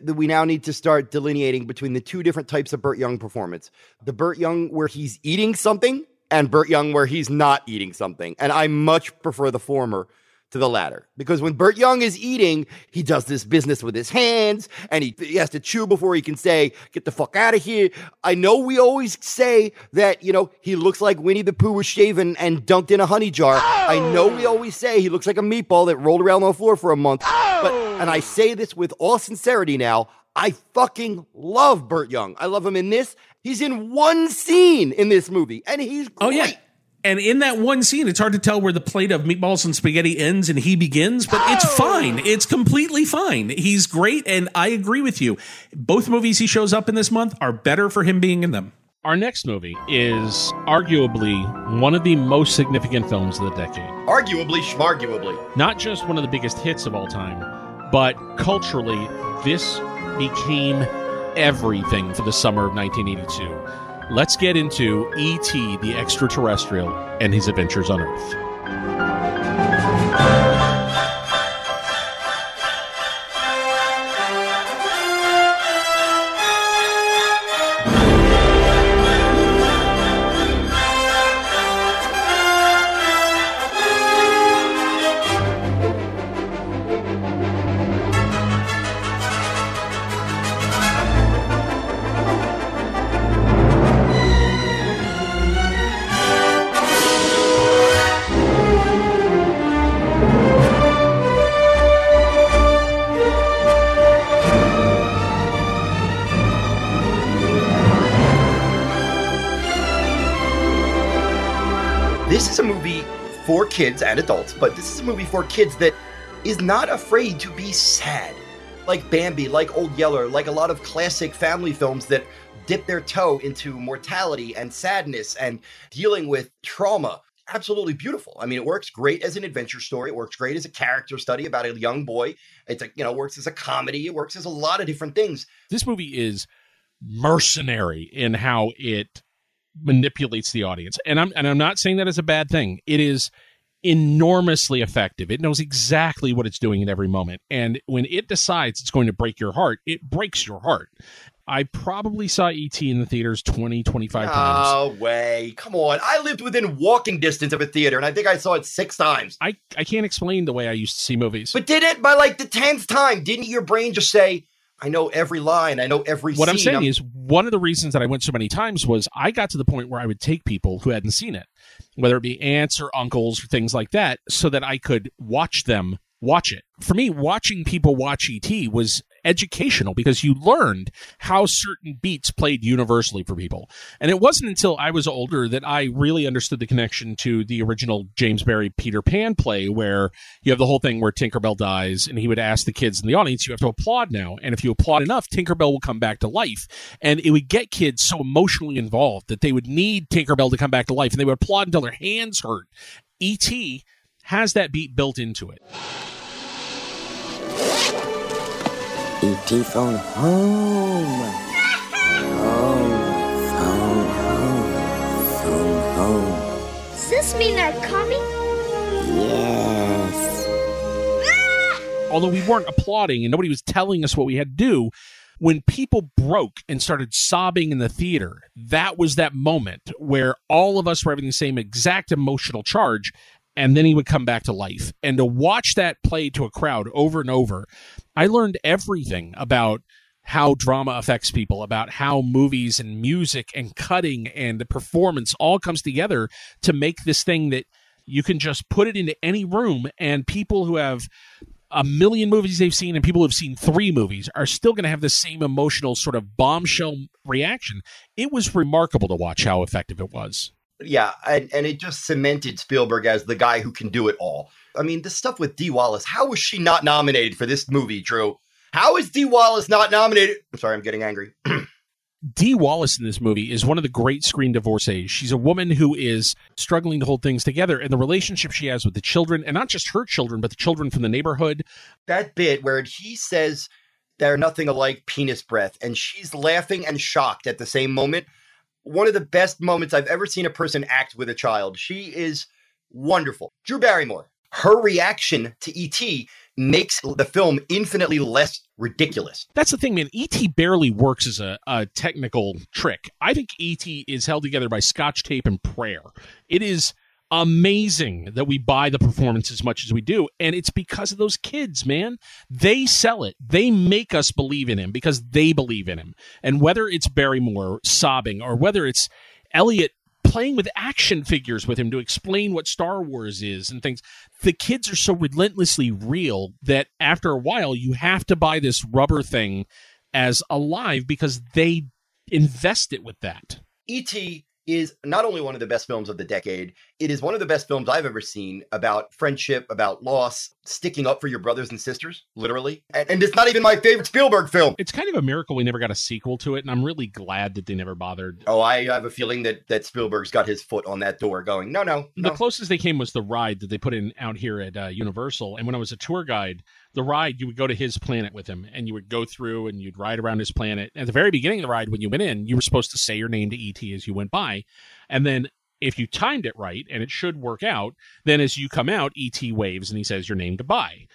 we now need to start delineating between the two different types of Burt Young performance the Burt Young where he's eating something, and Burt Young where he's not eating something. And I much prefer the former to the latter because when Burt Young is eating, he does this business with his hands and he, he has to chew before he can say, Get the fuck out of here. I know we always say that, you know, he looks like Winnie the Pooh was shaven and dunked in a honey jar. I know we always say he looks like a meatball that rolled around on the floor for a month. But, and I say this with all sincerity now, I fucking love Burt Young. I love him in this. He's in one scene in this movie and he's great. Oh yeah. And in that one scene, it's hard to tell where the plate of meatballs and spaghetti ends and he begins, but it's oh. fine. It's completely fine. He's great, and I agree with you. Both movies he shows up in this month are better for him being in them. Our next movie is arguably one of the most significant films of the decade. Arguably, schmarguably. Not just one of the biggest hits of all time, but culturally, this became everything for the summer of 1982. Let's get into E.T., the extraterrestrial, and his adventures on Earth. This is a movie for kids and adults, but this is a movie for kids that is not afraid to be sad. Like Bambi, like Old Yeller, like a lot of classic family films that dip their toe into mortality and sadness and dealing with trauma. Absolutely beautiful. I mean, it works great as an adventure story. It works great as a character study about a young boy. It's a, you know, works as a comedy. It works as a lot of different things. This movie is mercenary in how it manipulates the audience. And I'm and I'm not saying that as a bad thing. It is enormously effective. It knows exactly what it's doing at every moment. And when it decides it's going to break your heart, it breaks your heart. I probably saw ET in the theaters 20, 25 times. No way. Come on. I lived within walking distance of a theater and I think I saw it six times. I, I can't explain the way I used to see movies. But did it by like the tenth time? Didn't your brain just say, I know every line, I know every what I'm scene, saying is one of the reasons that I went so many times was I got to the point where I would take people who hadn't seen it, whether it be aunts or uncles or things like that, so that I could watch them watch it. For me, watching people watch ET was educational because you learned how certain beats played universally for people. And it wasn't until I was older that I really understood the connection to the original James Barrie Peter Pan play where you have the whole thing where Tinkerbell dies and he would ask the kids in the audience, you have to applaud now. And if you applaud enough, Tinkerbell will come back to life. And it would get kids so emotionally involved that they would need Tinkerbell to come back to life and they would applaud until their hands hurt. E.T. has that beat built into it. E.T. phone home. Home, phone home, phone home. Does this mean they're coming? Yes. although we weren't applauding and nobody was telling us what we had to do, when people broke and started sobbing in the theater, that was that moment where all of us were having the same exact emotional charge. And then he would come back to life. And to watch that play to a crowd over and over, I learned everything about how drama affects people, about how movies and music and cutting and the performance all comes together to make this thing that you can just put it into any room and people who have a million movies they've seen and people who have seen three movies are still going to have the same emotional sort of bombshell reaction. It was remarkable to watch how effective it was. Yeah, and, and it just cemented Spielberg as the guy who can do it all. I mean, the stuff with Dee Wallace, how was she not nominated for this movie, Drew? How is Dee Wallace not nominated? I'm sorry, I'm getting angry. Dee Wallace in this movie is one of the great screen divorcees. She's a woman who is struggling to hold things together, and the relationship she has with the children, and not just her children, but the children from the neighborhood. that bit where he says they're nothing alike penis breath, and she's laughing and shocked at the same moment. One of the best moments I've ever seen a person act with a child. She is wonderful. Drew Barrymore, her reaction to E.T. makes the film infinitely less ridiculous. That's the thing, man. E.T. barely works as a, a technical trick. I think E.T. is held together by scotch tape and prayer. It is amazing that we buy the performance as much as we do. And it's because of those kids, man. They sell it. They make us believe in him because they believe in him. And whether it's Barrymore sobbing or whether it's Elliot playing with action figures with him to explain what Star Wars is and things, the kids are so relentlessly real that after a while you have to buy this rubber thing as alive because they invest it with that. E.T. is not only one of the best films of the decade, it is one of the best films I've ever seen about friendship, about loss, sticking up for your brothers and sisters, literally. And, and it's not even my favorite Spielberg film. It's kind of a miracle we never got a sequel to it, and I'm really glad that they never bothered. Oh, I have a feeling that, that Spielberg's got his foot on that door going, no, no, The closest they came was the ride that they put in out here at uh, Universal. And when I was a tour guide, the ride you would go to his planet with him, and you would go through and you'd ride around his planet. At the very beginning of the ride, when you went in, you were supposed to say your name to ET as you went by, and then if you timed it right, and it should work out, then as you come out, ET waves and he says your name goodbye.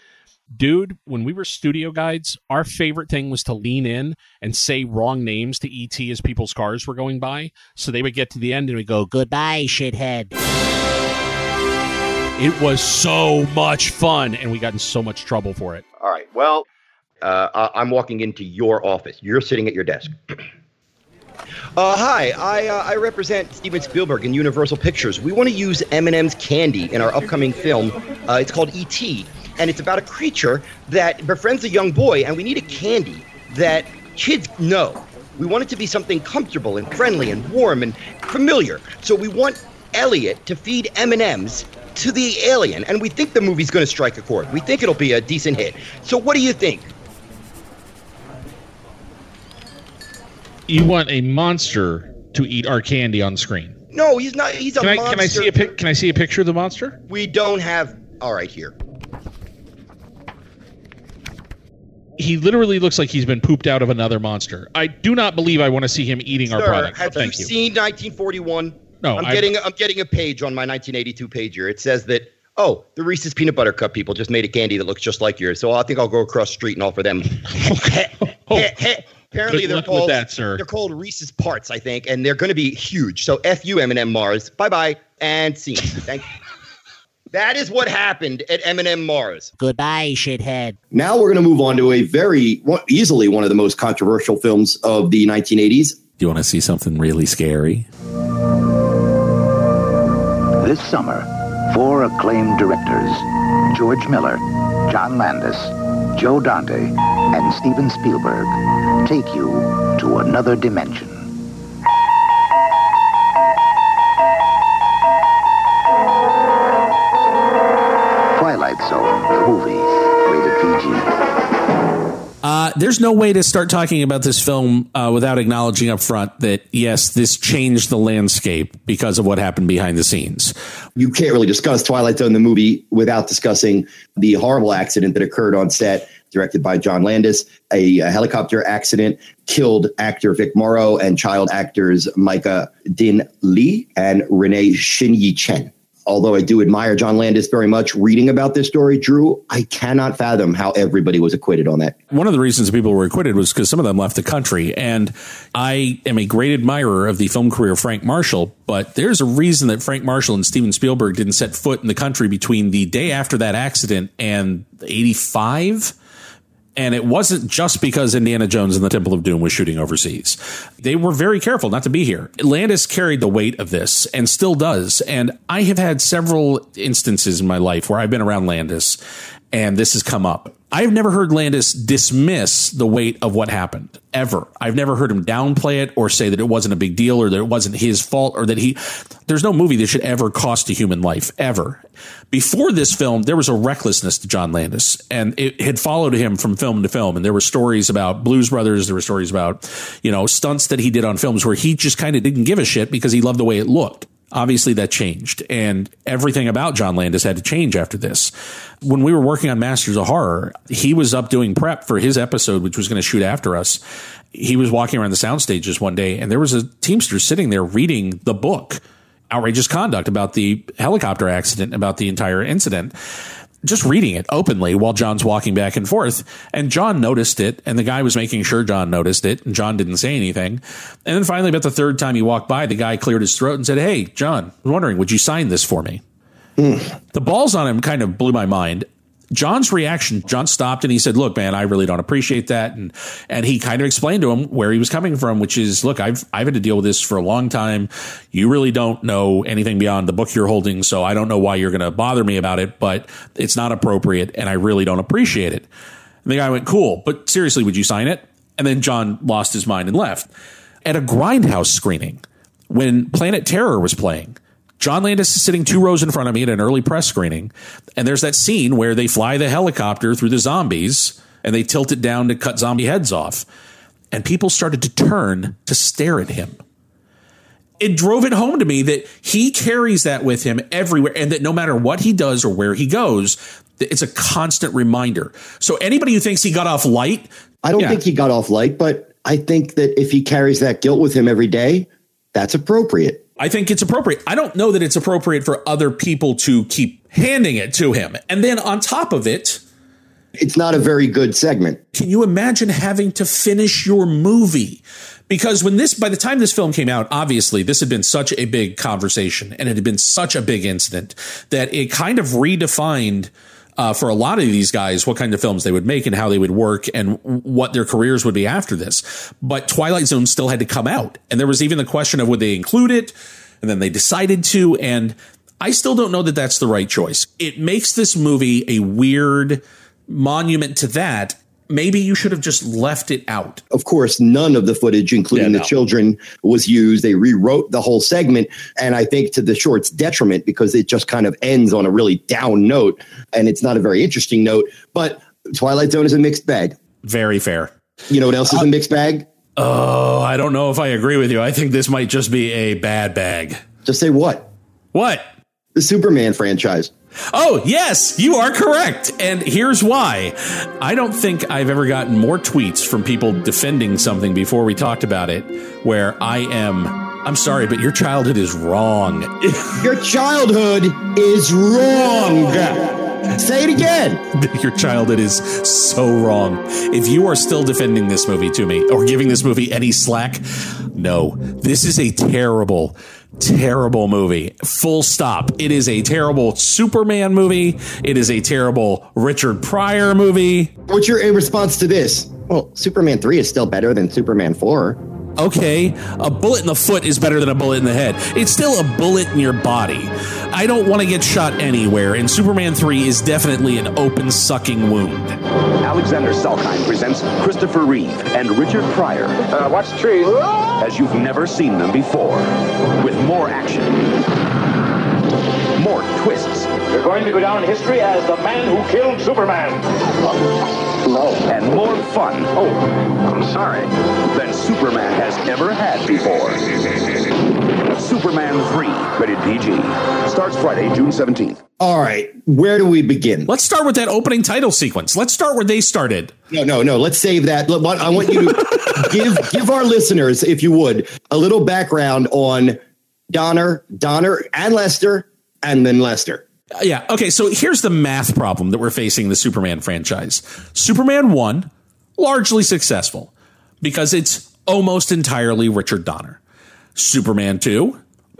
Dude, when we were studio guides, our favorite thing was to lean in and say wrong names to ET as people's cars were going by. So they would get to the end and we go, Goodbye, shithead. It was so much fun, and we got in so much trouble for it. All right, well, uh, I'm walking into your office. You're sitting at your desk. Uh, hi, I uh, I represent Steven Spielberg and Universal Pictures. We want to use M&M's candy in our upcoming film. Uh, it's called E.T., and it's about a creature that befriends a young boy, and we need a candy that kids know. We want it to be something comfortable and friendly and warm and familiar. So we want Elliot to feed M&M's to the alien, and we think the movie's going to strike a chord. We think it'll be a decent hit. So what do you think? You want a monster to eat our candy on screen. No, he's not. He's a Can I, monster. can I see a pic? Can I see a picture of the monster? We don't have. All right, here. He literally looks like he's been pooped out of another monster. I do not believe I want to see him eating our Sir, product. have Thank you, you. seen 1941? No, I'm I- getting. I'm getting a page on my 1982 pager. It says that. Oh, the Reese's peanut butter cup people just made a candy that looks just like yours. So I think I'll go across the street and offer them. Apparently, Good they're luck with called that, sir. They're called Reese's Parts, I think, and they're going to be huge. So f you, M&M Mars. Bye bye and scene. Thank. that is what happened at M&M Mars. Goodbye, shithead. Now we're going to move on to a very easily one of the most controversial films of the 1980s. Do you want to see something really scary? This summer, four acclaimed directors George Miller, John Landis, Joe Dante, and Steven Spielberg take you to another dimension. Uh, there's no way to start talking about this film uh, without acknowledging up front that yes, this changed the landscape because of what happened behind the scenes. You can't really discuss Twilight Zone, the movie, without discussing the horrible accident that occurred on set, directed by John Landis. A, a helicopter accident killed actor Vic Morrow and child actors Myca Dinh Le and Renee Shin-Yi Chen. Although I do admire John Landis very much, reading about this story, Drew, I cannot fathom how everybody was acquitted on that. One of the reasons people were acquitted was because some of them left the country. And I am a great admirer of the film career of Frank Marshall, but there's a reason that Frank Marshall and Steven Spielberg didn't set foot in the country between the day after that accident and 85. And it wasn't just because Indiana Jones and the Temple of Doom was shooting overseas. They were very careful not to be here. Landis carried the weight of this and still does. And I have had several instances in my life where I've been around Landis and this has come up. I've never heard Landis dismiss the weight of what happened ever. I've never heard him downplay it or say that it wasn't a big deal or that it wasn't his fault or that he, there's no movie that should ever cost a human life ever. Before this film, there was a recklessness to John Landis and it had followed him from film to film. And there were stories about Blues Brothers. There were stories about, you know, stunts that he did on films where he just kind of didn't give a shit because he loved the way it looked. Obviously, that changed, and everything about John Landis had to change after this. When we were working on Masters of Horror, he was up doing prep for his episode, which was going to shoot after us. He was walking around the sound stages one day, and there was a Teamster sitting there reading the book, Outrageous Conduct, about the helicopter accident, about the entire incident just reading it openly while John's walking back and forth. And John noticed it, and the guy was making sure John noticed it, and John didn't say anything. And then finally, about the third time he walked by, the guy cleared his throat and said, Hey, John, I was wondering, would you sign this for me? Hmm. The balls on him kind of blew my mind. John's reaction, John stopped and he said, "Look, man, I really don't appreciate that." And and he kind of explained to him where he was coming from, which is, "Look, I've I've had to deal with this for a long time. You really don't know anything beyond the book you're holding, so I don't know why you're going to bother me about it, but it's not appropriate and I really don't appreciate it." And the guy went, "Cool, but seriously, would you sign it?" And then John lost his mind and left. At a grindhouse screening, when Planet Terror was playing, John Landis is sitting two rows in front of me at an early press screening, and there's that scene where they fly the helicopter through the zombies and they tilt it down to cut zombie heads off. And people started to turn to stare at him. It drove it home to me that he carries that with him everywhere, and that no matter what he does or where he goes, it's a constant reminder. So anybody who thinks he got off light, I don't yeah. think he got off light, but I think that if he carries that guilt with him every day, that's appropriate. I think it's appropriate. I don't know that it's appropriate for other people to keep handing it to him. And then on top of it, it's not a very good segment. Can you imagine having to finish your movie? Because when this, by the time this film came out, obviously this had been such a big conversation and it had been such a big incident that it kind of redefined uh, for a lot of these guys what kind of films they would make and how they would work and what their careers would be after this. But Twilight Zone still had to come out. And there was even the question of would they include it? And then they decided to. And I still don't know that that's the right choice. It makes this movie a weird monument to that. Maybe you should have just left it out. Of course, none of the footage, including Yeah, the children, was used. They rewrote the whole segment, and I think to the short's detriment because it just kind of ends on a really down note, and it's not a very interesting note. But Twilight Zone is a mixed bag. Very fair. You know what else is a uh, mixed bag? Oh, I don't know if I agree with you. I think this might just be a bad bag. Just say what? What? The Superman franchise. Oh, yes, you are correct. And here's why. I don't think I've ever gotten more tweets from people defending something before we talked about it where I am, I'm sorry, but your childhood is wrong. Your childhood is wrong. Say it again. your childhood is so wrong. If you are still defending this movie to me or giving this movie any slack, no. This is a terrible, terrible movie. Full stop. It is a terrible Superman movie. It is a terrible Richard Pryor movie. What's your response to this? Well, Superman 3 is still better than Superman 4. Okay, a bullet in the foot is better than a bullet in the head. It's still a bullet in your body. I don't want to get shot anywhere, and Superman 3 is definitely an open sucking wound. Alexander Salkind presents Christopher Reeve and Richard Pryor. Uh, watch the trees. As you've never seen them before. With more action, more twists. You're going to go down in history as the man who killed Superman. No. And more fun. Oh, I'm sorry. Than Superman has ever had before. Superman 3, rated PG. Starts Friday, June 17th. All right, where do we begin? Let's start with that opening title sequence. Let's start where they started. No, no, no. Let's save that. I want you to give give our listeners, if you would, a little background on Donner, Donner, and Lester, and then Lester. Yeah. Okay. So here's the math problem that we're facing the Superman franchise. Superman 1, largely successful because it's almost entirely Richard Donner. Superman 2,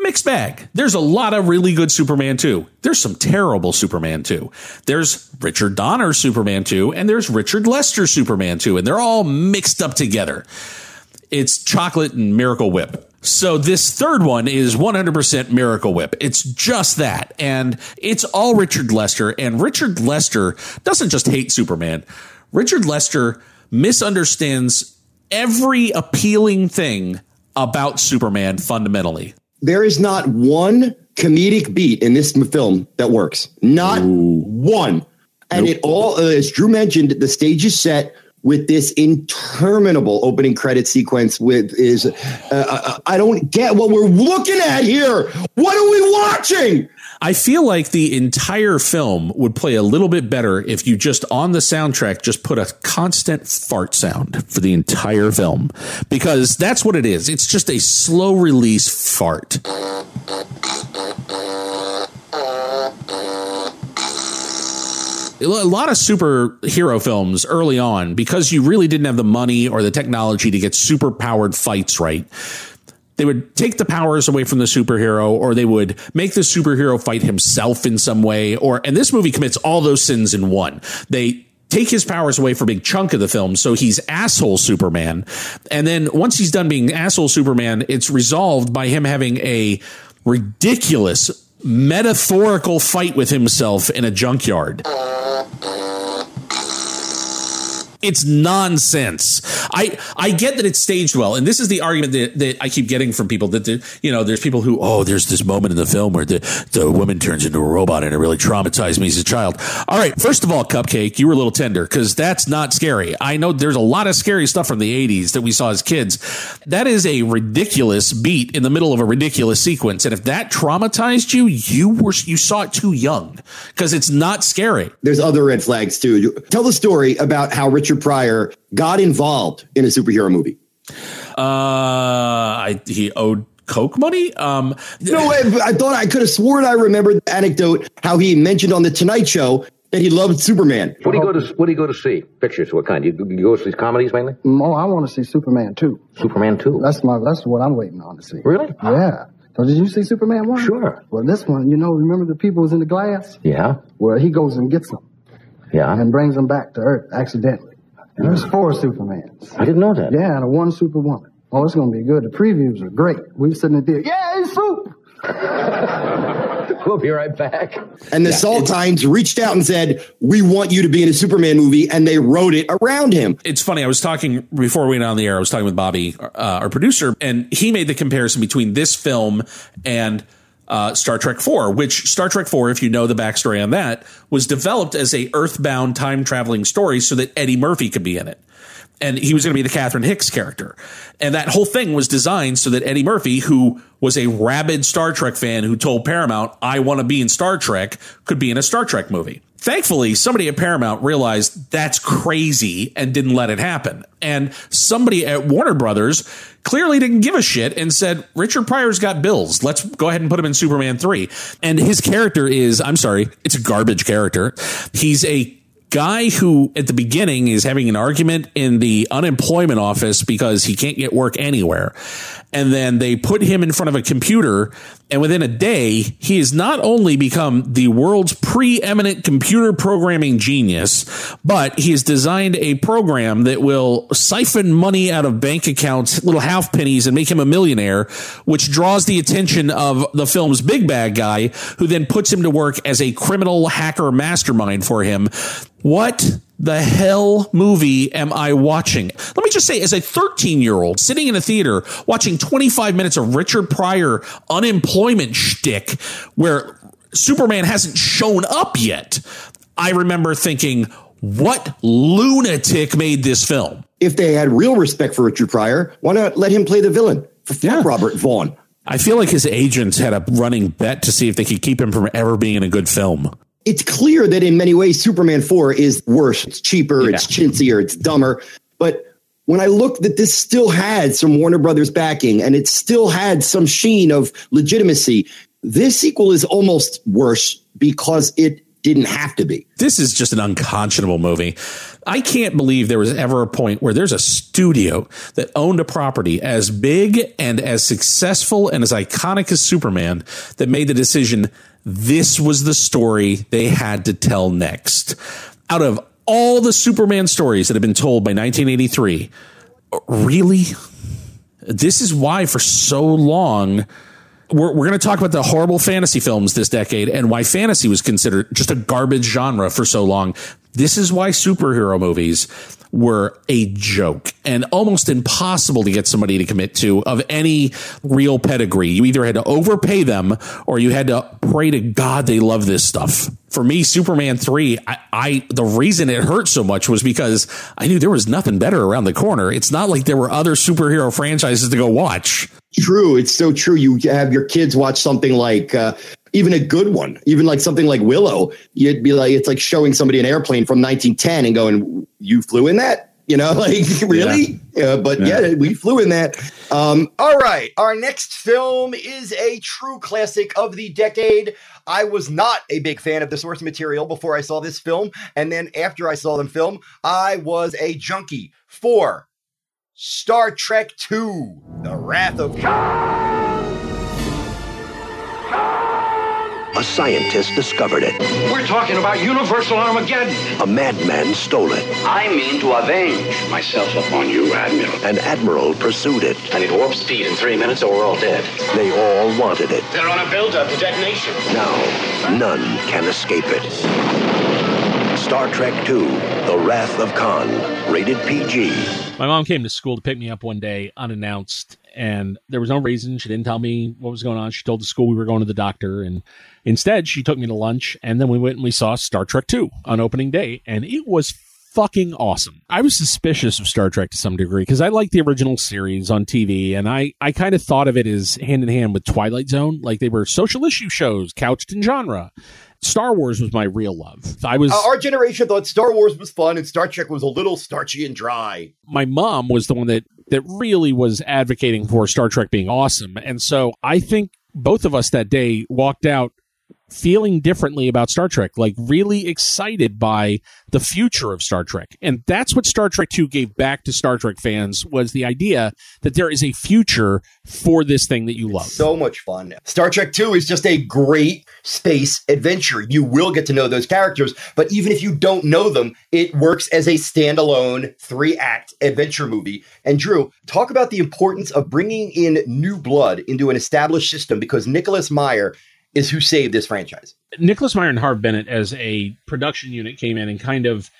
mixed bag. There's a lot of really good Superman 2. There's some terrible Superman 2. There's Richard Donner Superman 2, and there's Richard Lester Superman 2, and they're all mixed up together. It's chocolate and Miracle Whip. So this third one is 100% Miracle Whip. It's just that. And it's all Richard Lester. And Richard Lester doesn't just hate Superman. Richard Lester misunderstands every appealing thing about Superman fundamentally. There is not one comedic beat in this film that works. Not one. And it all, uh, as Drew mentioned, the stage is set with this interminable opening credit sequence. With is, uh, I, I don't get what we're looking at here. What are we watching? I feel like the entire film would play a little bit better if you just on the soundtrack just put a constant fart sound for the entire film because that's what it is. It's just a slow release fart. a lot of superhero films early on because you really didn't have the money or the technology to get super powered fights right they would take the powers away from the superhero or they would make the superhero fight himself in some way or and this movie commits all those sins in one. They take his powers away for a big chunk of the film so he's asshole superman. And then once he's done being asshole superman it's resolved by him having a ridiculous metaphorical fight with himself in a junkyard uh, uh. It's nonsense. I I get that it's staged well, and this is the argument that, that I keep getting from people that the, you know there's people who oh there's this moment in the film where the the woman turns into a robot and it really traumatized me as a child. All right, first of all, Cupcake, you were a little tender because that's not scary. I know there's a lot of scary stuff from the '80s that we saw as kids. That is a ridiculous beat in the middle of a ridiculous sequence, and if that traumatized you, you were you saw it too young because it's not scary. There's other red flags too. Tell the story about how Richard Pryor got involved in a superhero movie. Uh, I he owed Coke money. Um, no, I, I thought I could have sworn I remembered the anecdote how he mentioned on the Tonight Show that he loved Superman. What do you go to What do you go to see? Pictures? What kind? You, you go to see comedies mainly? Oh, I want to see Superman 2. Superman 2? That's my. That's what I'm waiting on to see. Really? Yeah. So did you see Superman 1? Sure. Well, this one, you know, remember the people was in the glass? Yeah. Well, he goes and gets them Yeah. and brings them back to Earth accidentally. And there's four Supermans. I didn't know that. Yeah, and a one Superwoman. Oh, it's going to be good. The previews are great. We were sitting in there. Yeah, it's soup. we'll be right back. And the Salkinds reached out and said, "We want you to be in a Superman movie," and they wrote it around him. It's funny. I was talking before we went on the air. I was talking with Bobby, uh, our producer, and he made the comparison between this film and uh, Star Trek Four. Which Star Trek Four, if you know the backstory on that, was developed as a Earthbound time traveling story so that Eddie Murphy could be in it. And he was going to be the Catherine Hicks character. And that whole thing was designed so that Eddie Murphy, who was a rabid Star Trek fan who told Paramount, I want to be in Star Trek, could be in a Star Trek movie. Thankfully, somebody at Paramount realized that's crazy and didn't let it happen. And somebody at Warner Brothers clearly didn't give a shit and said, Richard Pryor's got bills. Let's go ahead and put him in Superman 3. And his character is, I'm sorry, it's a garbage character. He's a guy who at the beginning is having an argument in the unemployment office because he can't get work anywhere. And then they put him in front of a computer and within a day, he has not only become the world's preeminent computer programming genius, but he has designed a program that will siphon money out of bank accounts, little half pennies, and make him a millionaire, which draws the attention of the film's big bad guy, who then puts him to work as a criminal hacker mastermind for him. What the hell movie am I watching? Let me just say, as a 13 year old sitting in a theater watching 25 minutes of Richard Pryor unemployment shtick where Superman hasn't shown up yet, I remember thinking, what lunatic made this film? If they had real respect for Richard Pryor, why not let him play the villain? Fuck Robert Vaughn. I feel like his agents had a running bet to see if they could keep him from ever being in a good film. It's clear that in many ways, Superman 4 is worse. It's cheaper, it's chintzier, it's dumber. But when I look that this still had some Warner Brothers backing and it still had some sheen of legitimacy, this sequel is almost worse because it didn't have to be. This is just an unconscionable movie. I can't believe there was ever a point where there's a studio that owned a property as big and as successful and as iconic as Superman that made the decision this was the story they had to tell next. Out of all the Superman stories that have been told by 1983, really? This is why for so long we're, we're going to talk about the horrible fantasy films this decade and why fantasy was considered just a garbage genre for so long. This is why superhero movies were a joke and almost impossible to get somebody to commit to of any real pedigree. You either had to overpay them or you had to pray to God they love this stuff. For me, Superman 3, I, I the reason it hurt so much was because I knew there was nothing better around the corner. It's not like there were other superhero franchises to go watch. True. It's so true. You have your kids watch something like uh, even a good one, even like something like Willow. You'd be like, it's like showing somebody an airplane from 1910 and going, "You flew in that." You know, like really? Yeah. but yeah. Yeah. we flew in that. Um, All right. Our next film is a true classic of the decade. I was not a big fan of the source material before I saw this film. And then after I saw the film, I was a junkie for Star Trek II The Wrath of A scientist discovered it. We're talking about universal Armageddon. A madman stole it. I mean to avenge myself upon you, Admiral. An admiral pursued it. I need warp speed in three minutes or we're all dead. They all wanted it. They're on a build-up to detonation. Now, none can escape it. Star Trek II The Wrath of Khan. Rated PG. My mom came to school to pick me up one day unannounced, and there was no reason. She didn't tell me what was going on. She told the school we were going to the doctor, and instead she took me to lunch, and then we went and we saw Star Trek Two on opening day, and it was fucking awesome. I was suspicious of Star Trek to some degree because I liked the original series on TV, and I I kind of thought of it as hand in hand with Twilight Zone, like they were social issue shows couched in genre. Star Wars was my real love. I was Uh, our generation thought Star Wars was fun and Star Trek was a little starchy and dry. my mom was the one that that really was advocating for Star Trek being awesome. And so I think both of us that day walked out feeling differently about Star Trek, like really excited by the future of Star Trek. And that's what Star Trek 2 gave back to Star Trek fans was the idea that there is a future for this thing that you love. So much fun. Star Trek 2 is just a great space adventure. You will get to know those characters, but even if you don't know them, it works as a standalone three act adventure movie. And Drew, talk about the importance of bringing in new blood into an established system because Nicholas Meyer is who saved this franchise. Nicholas Meyer and Harv Bennett as a production unit came in and kind of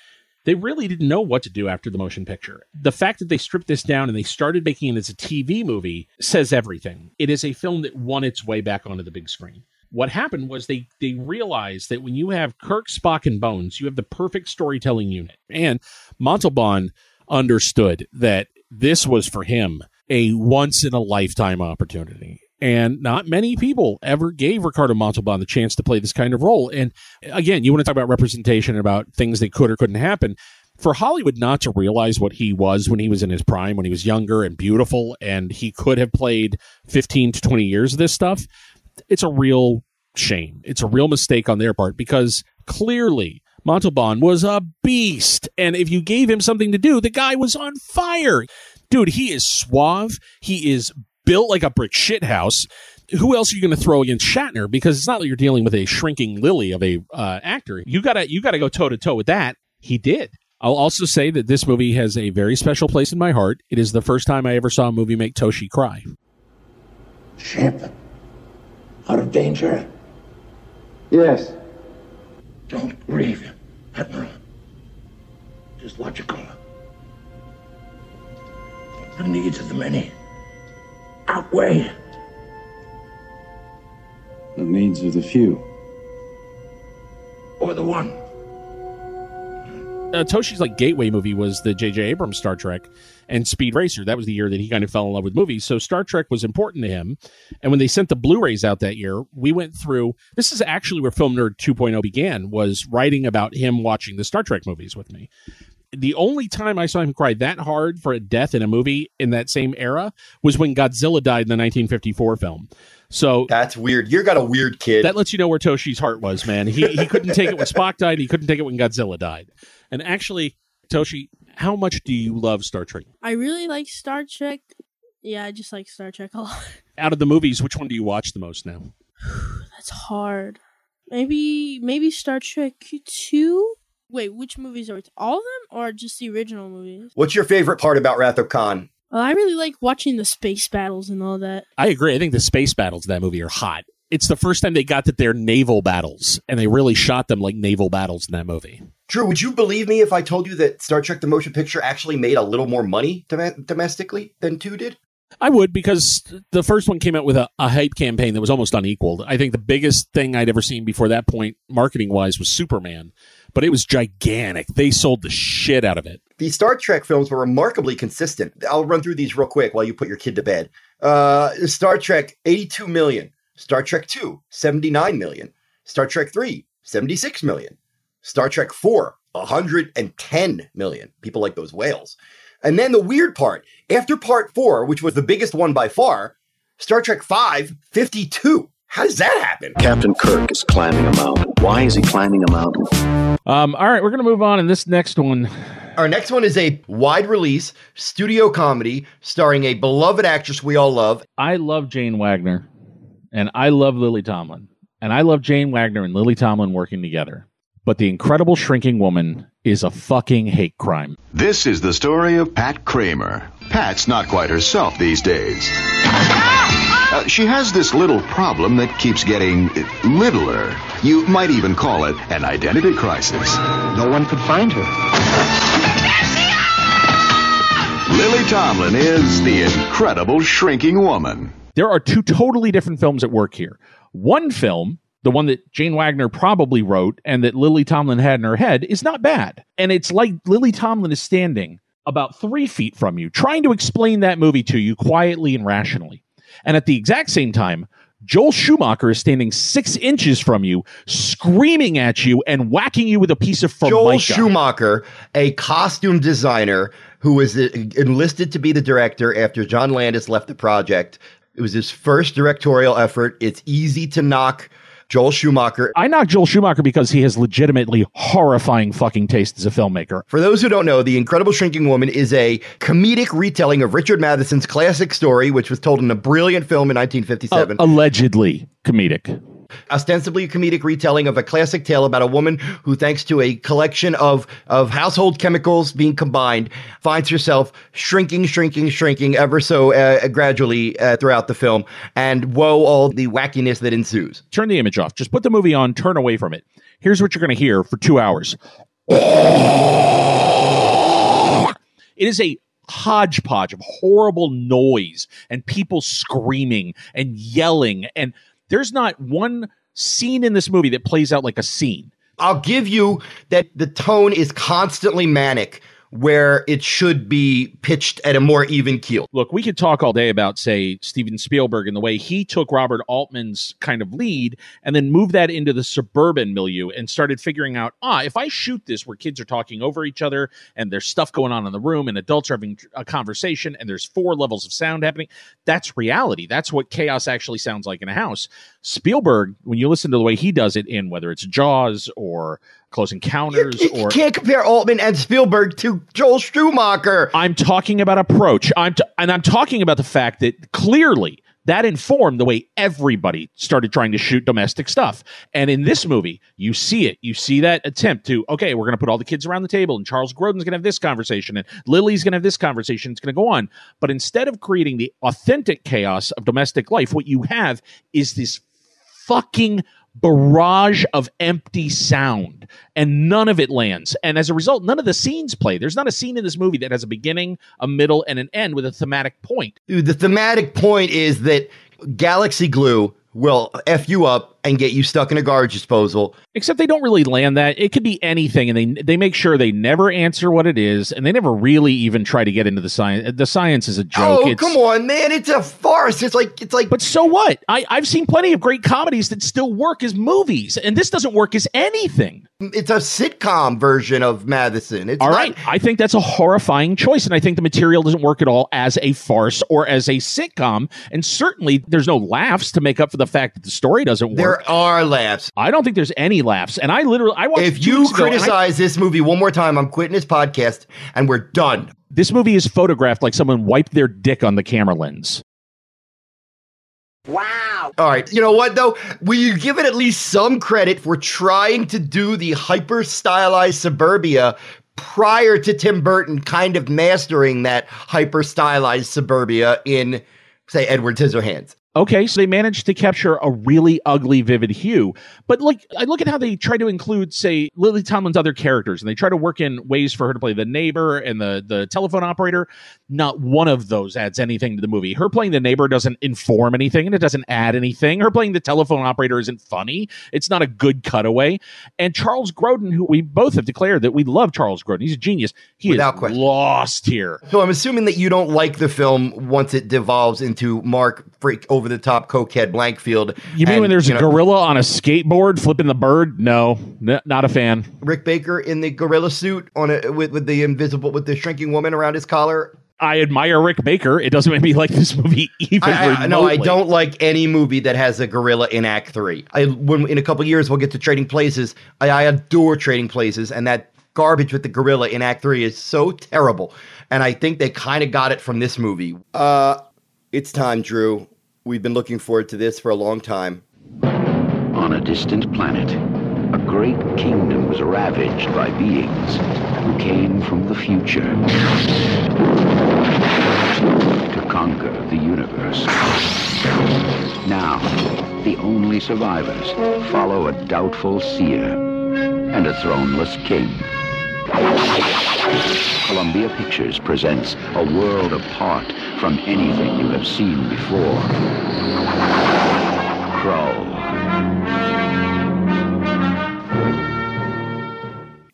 they really didn't know what to do after the motion picture. The fact that they stripped this down and they started making it as a TV movie says everything. It is a film that won its way back onto the big screen. What happened was they they realized that when you have Kirk, Spock, and Bones, you have the perfect storytelling unit. And Montalban understood that this was for him a once in a lifetime opportunity. And not many people ever gave Ricardo Montalban the chance to play this kind of role. And again, you want to talk about representation and about things that could or couldn't happen. For Hollywood not to realize what he was when he was in his prime, when he was younger and beautiful, and he could have played 15 to 20 years of this stuff, it's a real shame. It's a real mistake on their part because clearly Montalban was a beast. And if you gave him something to do, the guy was on fire. Dude, he is suave. He is built like a brick shit house. Who else are you going to throw against Shatner? Because it's not like you're dealing with a shrinking lily of a uh, actor. You gotta you gotta go toe to toe with that. He did. I'll also say that this movie has a very special place in my heart. It is the first time I ever saw a movie make Toshi cry. Ship. Out of danger. Yes. Don't grieve, Admiral. Just logical. The needs of the many outweigh. The needs of the few. Or the one. uh, Toshi's like gateway movie was the J.J. Abrams Star Trek and Speed Racer. That was the year that he kind of fell in love with movies. So Star Trek was important to him. And when they sent the Blu-rays out that year, we went through. This is actually where Film Nerd 2.0 began. Was writing about him watching the Star Trek movies with me. The only time I saw him cry that hard for a death in a movie in that same era was when Godzilla died in the 1954 film. So that's weird. You're got a weird kid. That lets you know where Toshi's heart was, man. He he couldn't take it when Spock died. He couldn't take it when Godzilla died. And actually, Toshi, how much do you love Star Trek? I really like Star Trek. Yeah, I just like Star Trek a lot. Out of the movies, which one do you watch the most now? That's hard. Maybe maybe Star Trek two. Wait, which movies are it? All of them or just the original movies? What's your favorite part about Wrath of Khan? Well, I really like watching the space battles and all that. I agree. I think the space battles in that movie are hot. It's the first time they got that they're naval battles, and they really shot them like naval battles in that movie. Drew, would you believe me if I told you that Star Trek the Motion Picture actually made a little more money dom- domestically than 2 did? I would because the first one came out with a, a hype campaign that was almost unequaled. I think the biggest thing I'd ever seen before that point, marketing wise, was Superman, but it was gigantic. They sold the shit out of it. The Star Trek films were remarkably consistent. I'll run through these real quick while you put your kid to bed. Uh, Star Trek, 82 million. Star Trek 2, 79 million. Star Trek 3, 76 million. Star Trek 4, 110 million. People like those whales. And then the weird part, after part 4, which was the biggest one by far, Star Trek 5, 52. How does that happen? Captain Kirk is climbing a mountain. Why is he climbing a mountain? Um, all right, we're going to move on. And this next one, Our next one is a wide release studio comedy starring a beloved actress we all love. I love Jane Wagner and I love Lily Tomlin. And I love Jane Wagner and Lily Tomlin working together. But The Incredible Shrinking Woman is a fucking hate crime. This is the story of Pat Kramer. Pat's not quite herself these days. Uh, she has this little problem that keeps getting littler. You might even call it an identity crisis. No one could find her. Lily Tomlin is the incredible shrinking woman. There are two totally different films at work here. One film, the one that Jane Wagner probably wrote and that Lily Tomlin had in her head, is not bad. And it's like Lily Tomlin is standing about three feet from you, trying to explain that movie to you quietly and rationally. And at the exact same time, Joel Schumacher is standing six inches from you, screaming at you and whacking you with a piece of formica. Joel Schumacher, a costume designer who was enlisted to be the director after John Landis left the project. It was his first directorial effort. It's easy to knock Joel Schumacher. I knock Joel Schumacher because he has legitimately horrifying fucking taste as a filmmaker. For those who don't know, The Incredible Shrinking Woman is a comedic retelling of Richard Matheson's classic story, which was told in a brilliant film in 1957. Uh, allegedly comedic. Ostensibly a comedic retelling of a classic tale about a woman who, thanks to a collection of, of household chemicals being combined, finds herself shrinking, shrinking, shrinking ever so uh, gradually uh, throughout the film. And woe, all the wackiness that ensues. Turn the image off. Just put the movie on, turn away from it. Here's what you're going to hear for two hours. It is a hodgepodge of horrible noise and people screaming and yelling. And there's not one scene in this movie that plays out like a scene. I'll give you that the tone is constantly manic where it should be pitched at a more even keel. Look, we could talk all day about, say, Steven Spielberg and the way he took Robert Altman's kind of lead and then moved that into the suburban milieu and started figuring out, ah, if I shoot this where kids are talking over each other and there's stuff going on in the room and adults are having a conversation and there's four levels of sound happening, that's reality. That's what chaos actually sounds like in a house. Spielberg, when you listen to the way he does it in whether it's Jaws or Close Encounters You or can't compare Altman and Spielberg to Joel Schumacher. I'm talking about approach. I'm t- and I'm talking about the fact that clearly that informed the way everybody started trying to shoot domestic stuff. And in this movie, you see it. You see that attempt to okay, we're going to put all the kids around the table, and Charles Grodin's going to have this conversation, and Lily's going to have this conversation. It's going to go on. But instead of creating the authentic chaos of domestic life, what you have is this fucking barrage of empty sound and none of it lands. And as a result none of the scenes play. There's not a scene in this movie that has a beginning a middle and an end with a thematic point. The thematic point is that Galaxy Glue will F you up and get you stuck in a garbage disposal. except they don't really land that it could be anything and they they make sure they never answer what it is and they never really even try to get into the science the science is a joke Oh, It's- come on, man. It's a farce. It's like it's like But so what? I, I've seen plenty of great comedies that still work as movies, and this doesn't work as anything. it's a sitcom version of Matheson. It's All not- right, I think that's a horrifying choice, and I think the material doesn't work at all as a farce or as a sitcom. And certainly, there's no laughs to make up for the fact that the story doesn't work. There are laughs. I don't think there's any laughs. And I literally, I watched If you weeks ago, and I- criticize this movie one more time, I'm quitting this podcast and we're done. this movie is photographed like someone wiped their dick on the camera lens. Wow. All right. You know what, though? Will you give it at least some credit for trying to do the hyper stylized suburbia prior to Tim Burton kind of mastering that hyper stylized suburbia in, say, Edward Scissorhands? Okay, so they managed to capture a really ugly, vivid hue. But like, I look at how they try to include, say, Lily Tomlin's other characters, and they try to work in ways for her to play the neighbor and the the telephone operator. Not one of those adds anything to the movie. Her playing the neighbor doesn't inform anything, and it doesn't add anything. Her playing the telephone operator isn't funny. It's not a good cutaway. And Charles Grodin, who we both have declared that we love Charles Grodin, he's a genius. He Without is question. lost here. So I'm assuming that you don't like the film once it devolves into Mark freak over the top cokehead Blankfield. You mean and, when there's a know, gorilla on a skateboard flipping the bird? No, n- not a fan. Rick Baker in the gorilla suit on a with, with the invisible with the shrinking woman around his collar? I admire Rick Baker. It doesn't make me like this movie even I, I, no, I don't like any movie that has a gorilla in Act Three. I when in a couple years we'll get to Trading Places. I, I adore Trading Places, and that garbage with the gorilla in Act Three is so terrible. And I think they kind of got it from this movie. Uh, it's time, Drew. We've been looking forward to this for a long time. On a distant planet, a great kingdom was ravaged by beings who came from the future to conquer the universe. Now, the only survivors follow a doubtful seer and a throneless king. Columbia Pictures presents a world apart from anything you have seen before. Krull.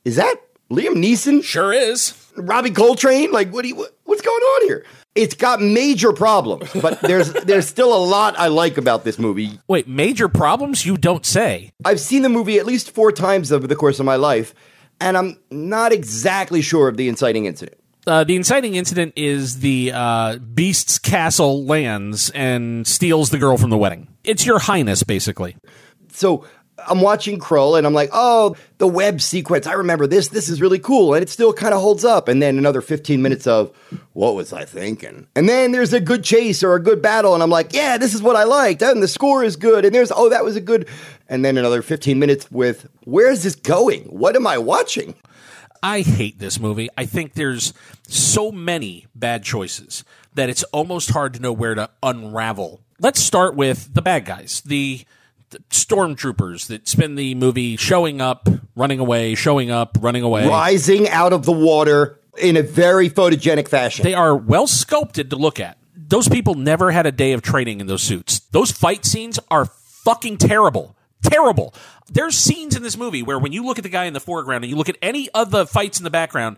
Is that Liam Neeson? Sure is. Robbie Coltrane? Like, what do you, what, what's going on here? It's got major problems, but there's there's still a lot I like about this movie. Wait, major problems? You don't say. I've seen the movie at least four times over the course of my life, and I'm not exactly sure of the inciting incident. Uh, the inciting incident is the uh, Beast's castle lands and steals the girl from the wedding. It's your highness, basically. So I'm watching Krull and I'm like, oh, the web sequence. I remember this. This is really cool. And it still kind of holds up. And then another 15 minutes of, what was I thinking? And then there's a good chase or a good battle. And I'm like, yeah, this is what I liked. And the score is good. And there's, oh, that was a good. And then another 15 minutes with, where's this going? What am I watching? I hate this movie. I think there's so many bad choices that it's almost hard to know where to unravel. Let's start with the bad guys, the stormtroopers that spend the movie showing up, running away, showing up, running away. Rising out of the water in a very photogenic fashion. They are well sculpted to look at. Those people never had a day of training in those suits. Those fight scenes are fucking terrible. Terrible. There's scenes in this movie where when you look at the guy in the foreground and you look at any of the fights in the background,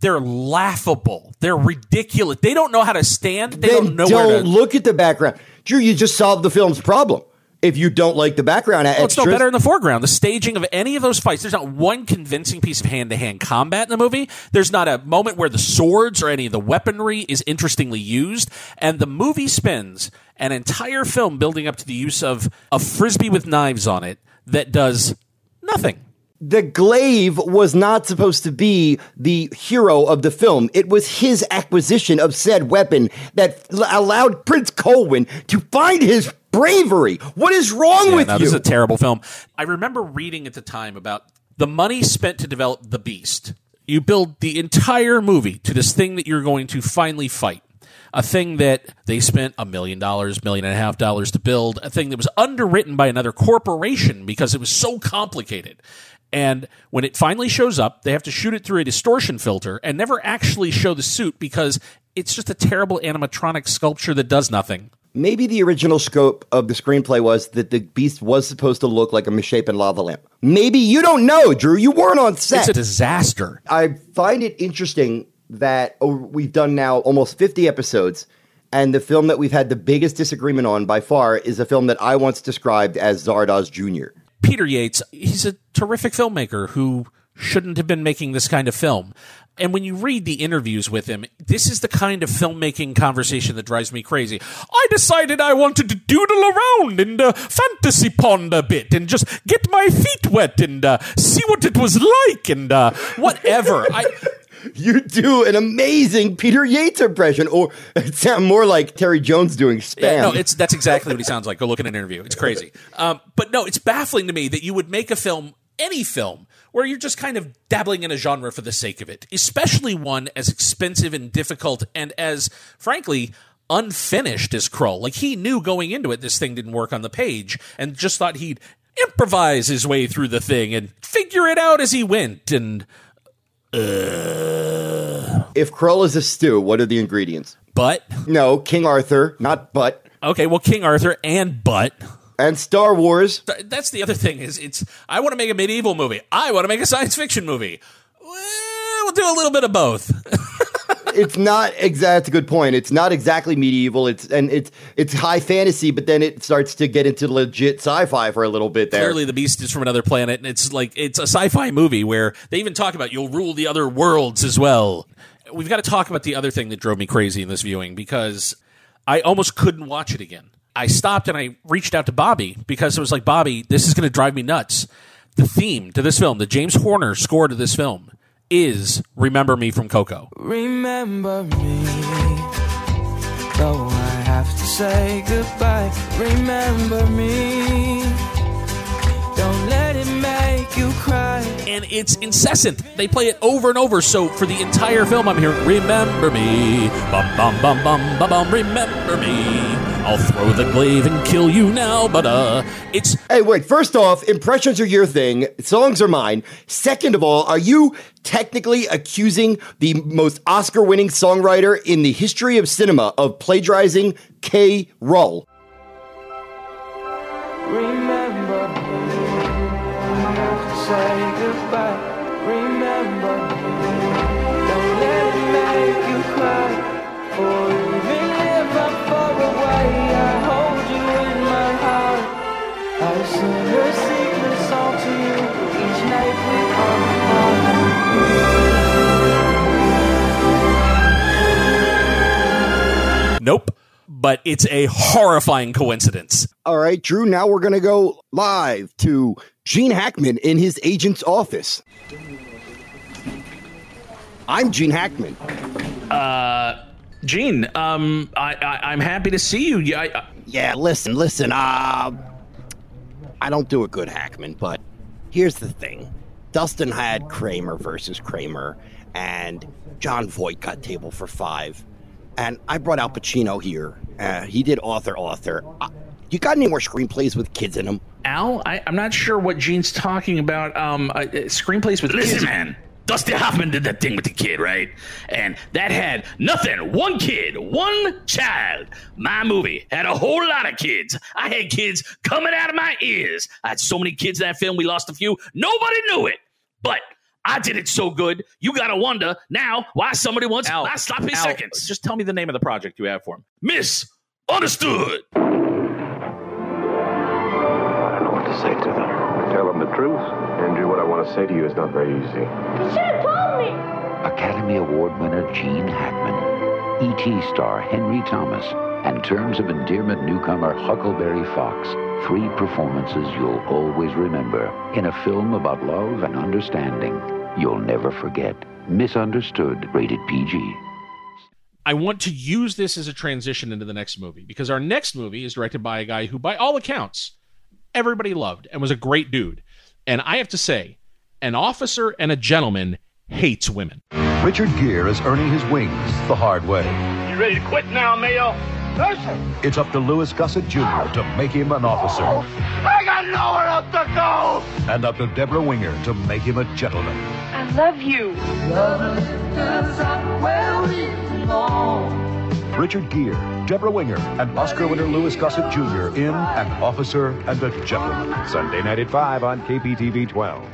they're laughable. They're ridiculous. They don't know how to stand. They then don't know don't where to. look at the background. Drew, you just solved the film's problem. If you don't like the background Well, it's no better in the foreground. The staging of any of those fights, there's not one convincing piece of hand to hand combat in the movie. There's not a moment where the swords or any of the weaponry is interestingly used. And the movie spends an entire film building up to the use of a frisbee with knives on it that does nothing. The glaive was not supposed to be the hero of the film. It was his acquisition of said weapon that l- allowed Prince Colwyn to find his bravery. What is wrong Yeah, with no, you? This is a terrible film. I remember reading at the time about the money spent to develop The Beast. You build the entire movie to this thing that you're going to finally fight. A thing that they spent a million dollars, million and a half dollars to build, a thing that was underwritten by another corporation because it was so complicated. And when it finally shows up, they have to shoot it through a distortion filter and never actually show the suit because it's just a terrible animatronic sculpture that does nothing. Maybe the original scope of the screenplay was that the beast was supposed to look like a misshapen lava lamp. Maybe you don't know, Drew. You weren't on set. It's a disaster. I find it interesting that oh, we've done now almost 50 episodes, and the film that we've had the biggest disagreement on by far is a film that I once described as Zardoz Jr. Peter Yates, he's a terrific filmmaker who shouldn't have been making this kind of film. And when you read the interviews with him, this is the kind of filmmaking conversation that drives me crazy. I decided I wanted to doodle around in the fantasy pond a bit and just get my feet wet and uh, see what it was like and uh, whatever. I, You do an amazing Peter Yates impression, or it sounds more like Terry Jones doing spam. Yeah, no, it's that's exactly what he sounds like. Go look at an interview. It's crazy. Um, but no, it's baffling to me that you would make a film, any film, where you're just kind of dabbling in a genre for the sake of it, especially one as expensive and difficult and as, frankly, unfinished as Krull. Like he knew going into it, this thing didn't work on the page, and just thought he'd improvise his way through the thing and figure it out as he went. And Uh, if Krull is a stew, what are the ingredients? Butt? No, King Arthur, not butt. Okay, well, King Arthur and butt. And Star Wars. That's the other thing is it's I want to make a medieval movie. I want to make a science fiction movie. Well, we'll do a little bit of both. it's not exactly a good point. It's not exactly medieval. It's and it's it's high fantasy, but then it starts to get into legit sci-fi for a little bit there. Clearly, the beast is from another planet, and it's like it's a sci-fi movie where they even talk about you'll rule the other worlds as well. We've got to talk about the other thing that drove me crazy in this viewing because I almost couldn't watch it again. I stopped and I reached out to Bobby because it was like, Bobby, this is going to drive me nuts. The theme to this film, the James Horner score to this film, is "Remember Me" from Coco. Remember me, though I have to say goodbye. Remember me, don't let it make you cry. and it's incessant. They play it over and over. So for the entire film, I'm hearing "Remember Me," bum bum bum bum bum bum. Remember me. I'll throw the glaive and kill you now, but uh, it's Hey, wait. First off, impressions are your thing. Songs are mine. Second of all, are you technically accusing the most Oscar-winning songwriter in the history of cinema of plagiarizing K. Rull? Nope. But it's a horrifying coincidence. All right, Drew, now we're going to go live to Gene Hackman in his agent's office. I'm Gene Hackman. Uh, Gene, um, I, I I'm happy to see you. Yeah, I, Yeah, listen, listen. Uh, I don't do a good Hackman, but here's the thing. Dustin had Kramer versus Kramer, and Jon Voight got table for five. And I brought Al Pacino here. Uh, he did author, author. Uh, you got any more screenplays with kids in them? Al, I, I'm not sure what Gene's talking about. Um, uh, uh, screenplays with Listen, kids. man. Dusty Hoffman did that thing with the kid, right? And that had nothing. One kid, one child. My movie had a whole lot of kids. I had kids coming out of my ears. I had so many kids in that film, we lost a few. Nobody knew it. But I did it so good, you gotta wonder now why somebody wants Al, my sloppy Al, seconds. Just tell me the name of the project you have for him. Miss Understood. I don't know what to say to them. Tell them the truth. Andrew, what I want to say to you is not very easy. You should have told me. Academy Award winner Gene Hackman, E.T. star Henry Thomas, and Terms of Endearment newcomer Huckleberry Fox. Three performances you'll always remember in a film about love and understanding you'll never forget. Misunderstood, rated PG. I want to use this as a transition into the next movie because our next movie is directed by a guy who, by all accounts, everybody loved and was a great dude. And I have to say, an officer and a gentleman hates women. Richard Gere is earning his wings the hard way. You ready to quit now, Mayo? No. It's up to Louis Gossett Jr. to make him an officer, oh, I got nowhere else to go. and up to Debra Winger to make him a gentleman. I love you. Richard Gere, Debra Winger, and Oscar winner Louis Gossett Jr. in An Officer and a Gentleman. Sunday night at 5 on KPTV 12.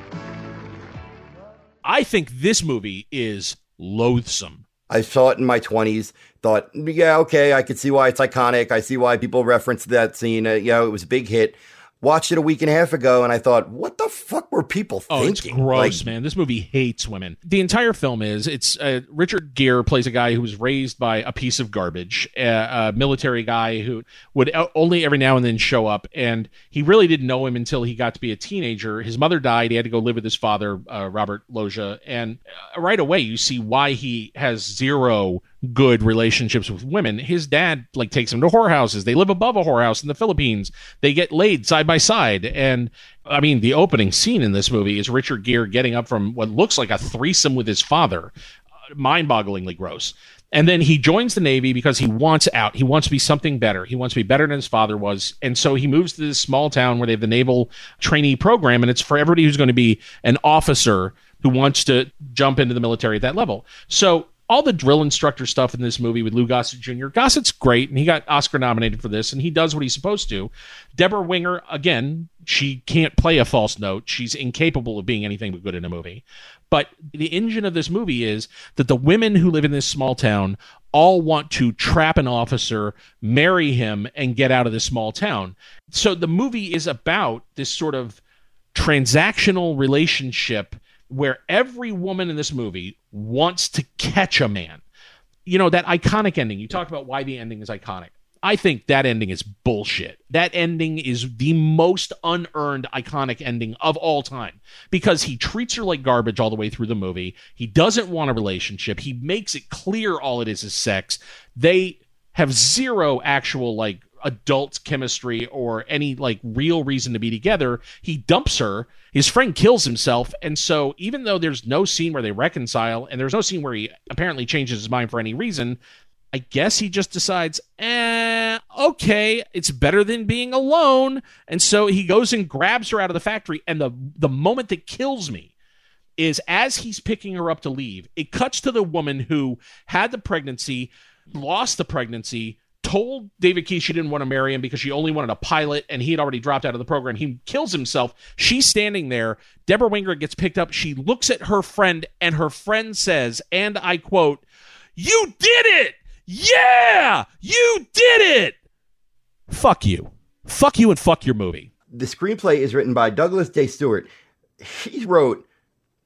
I think this movie is loathsome. I saw it in my 20s, thought, yeah, okay, I could see why it's iconic. I see why people reference that scene. Uh, you know, it was a big hit. Watched it a week and a half ago, and I thought, what the fuck were people Oh, it's thinking? gross, Like, man. This movie hates women. The entire film is it's uh, Richard Gere plays a guy who was raised by a piece of garbage, a, a military guy who would only every now and then show up, and he really didn't know him until he got to be a teenager. His mother died; he had to go live with his father, uh, Robert Loggia, and uh, right away you see why he has zero good relationships with women. His dad like takes him to whorehouses. They live above a whorehouse in the Philippines. They get laid side by side. And I mean, the opening scene in this movie is Richard Gere getting up from what looks like a threesome with his father. Uh, Mind bogglingly gross. And then he joins the Navy because he wants out. He wants to be something better. He wants to be better than his father was. And so he moves to this small town where they have the naval trainee program. And it's for everybody who's going to be an officer who wants to jump into the military at that level. So all the drill instructor stuff in this movie with Lou Gossett Jr. Gossett's great, and he got Oscar nominated for this, and he does what he's supposed to. Debra Winger, again, she can't play a false note. She's incapable of being anything but good in a movie. But the engine of this movie is that the women who live in this small town all want to trap an officer, marry him, and get out of this small town. So the movie is about this sort of transactional relationship where every woman in this movie wants to catch a man. You know, that iconic ending. You talk about why the ending is iconic. I think that ending is bullshit. That ending is the most unearned iconic ending of all time because he treats her like garbage all the way through the movie. He doesn't want a relationship. He makes it clear all it is is sex. They have zero actual like adult chemistry or any like real reason to be together. He dumps her. His friend kills himself. And so even though there's no scene where they reconcile and there's no scene where he apparently changes his mind for any reason, I guess he just decides, eh, okay, it's better than being alone. And so he goes and grabs her out of the factory. And the the moment that kills me is as he's picking her up to leave, it cuts to the woman who had the pregnancy, lost the pregnancy, told David Keith she didn't want to marry him because she only wanted a pilot and he had already dropped out of the program. He kills himself. She's standing there. Debra Winger gets picked up. She looks at her friend and her friend says, and I quote, You did it! Yeah! You did it! Fuck you. Fuck you and fuck your movie. the screenplay is written by Douglas Day Stewart. He wrote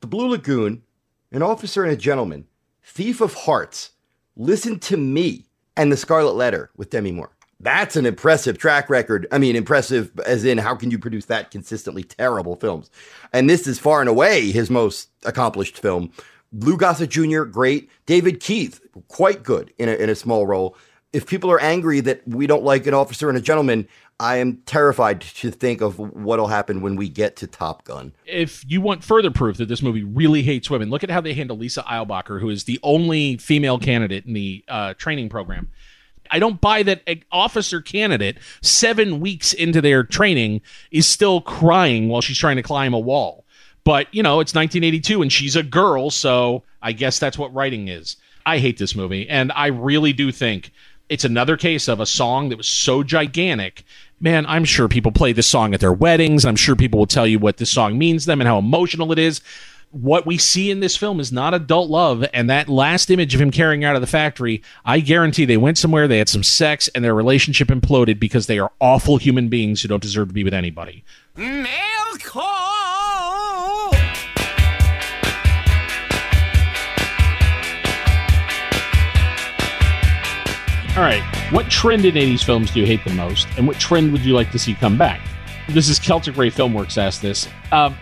The Blue Lagoon, An Officer and a Gentleman, Thief of Hearts, Listen to Me, and The Scarlet Letter with Demi Moore. That's an impressive track record. I mean, impressive as in how can you produce that consistently terrible films? And this is far and away his most accomplished film. Lou Gossett Jr., great. David Keith, quite good in a, in a small role. If people are angry that we don't like an officer and a gentleman, I am terrified to think of what'll happen when we get to Top Gun. if you want further proof that this movie really hates women, look at how they handle Lisa Eilbacher, who is the only female candidate in the uh, training program. I don't buy that an officer candidate, seven weeks into their training, is still crying while she's trying to climb a wall. But, you know, it's 1982 and she's a girl, so I guess that's what writing is. I hate this movie, and I really do think it's another case of a song that was so gigantic. Man, I'm sure people play this song at their weddings. I'm sure people will tell you what this song means to them and how emotional it is. What we see in this film is not adult love, and that last image of him carrying out of the factory, I guarantee they went somewhere, they had some sex, and their relationship imploded because they are awful human beings who don't deserve to be with anybody. All right. What trend in 80s films do you hate the most? And what trend would you like to see come back? This is Celtic Ray Filmworks asked this. Um,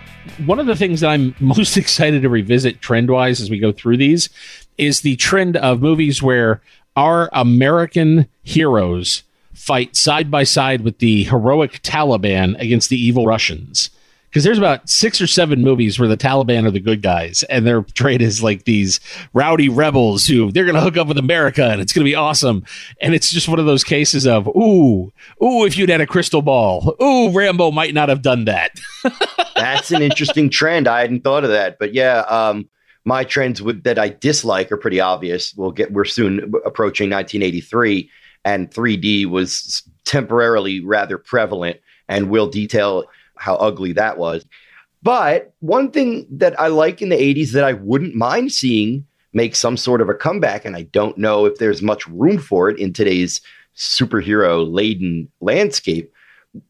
one of the things that I'm most excited to revisit trend wise as we go through these is the trend of movies where our American heroes fight side by side with the heroic Taliban against the evil Russians. Because there's about six or seven movies where the Taliban are the good guys, and they're portrayed as like these rowdy rebels who they're going to hook up with America, and it's going to be awesome. And it's just one of those cases of, ooh, ooh, if you'd had a crystal ball, ooh, Rambo might not have done that. That's an interesting trend. I hadn't thought of that, but yeah, um, my trends that I dislike are pretty obvious. We'll get we're soon approaching 1983, and 3D was temporarily rather prevalent, and we'll detail how ugly that was. But one thing that I like in the 80s that I wouldn't mind seeing make some sort of a comeback, and I don't know if there's much room for it in today's superhero laden landscape,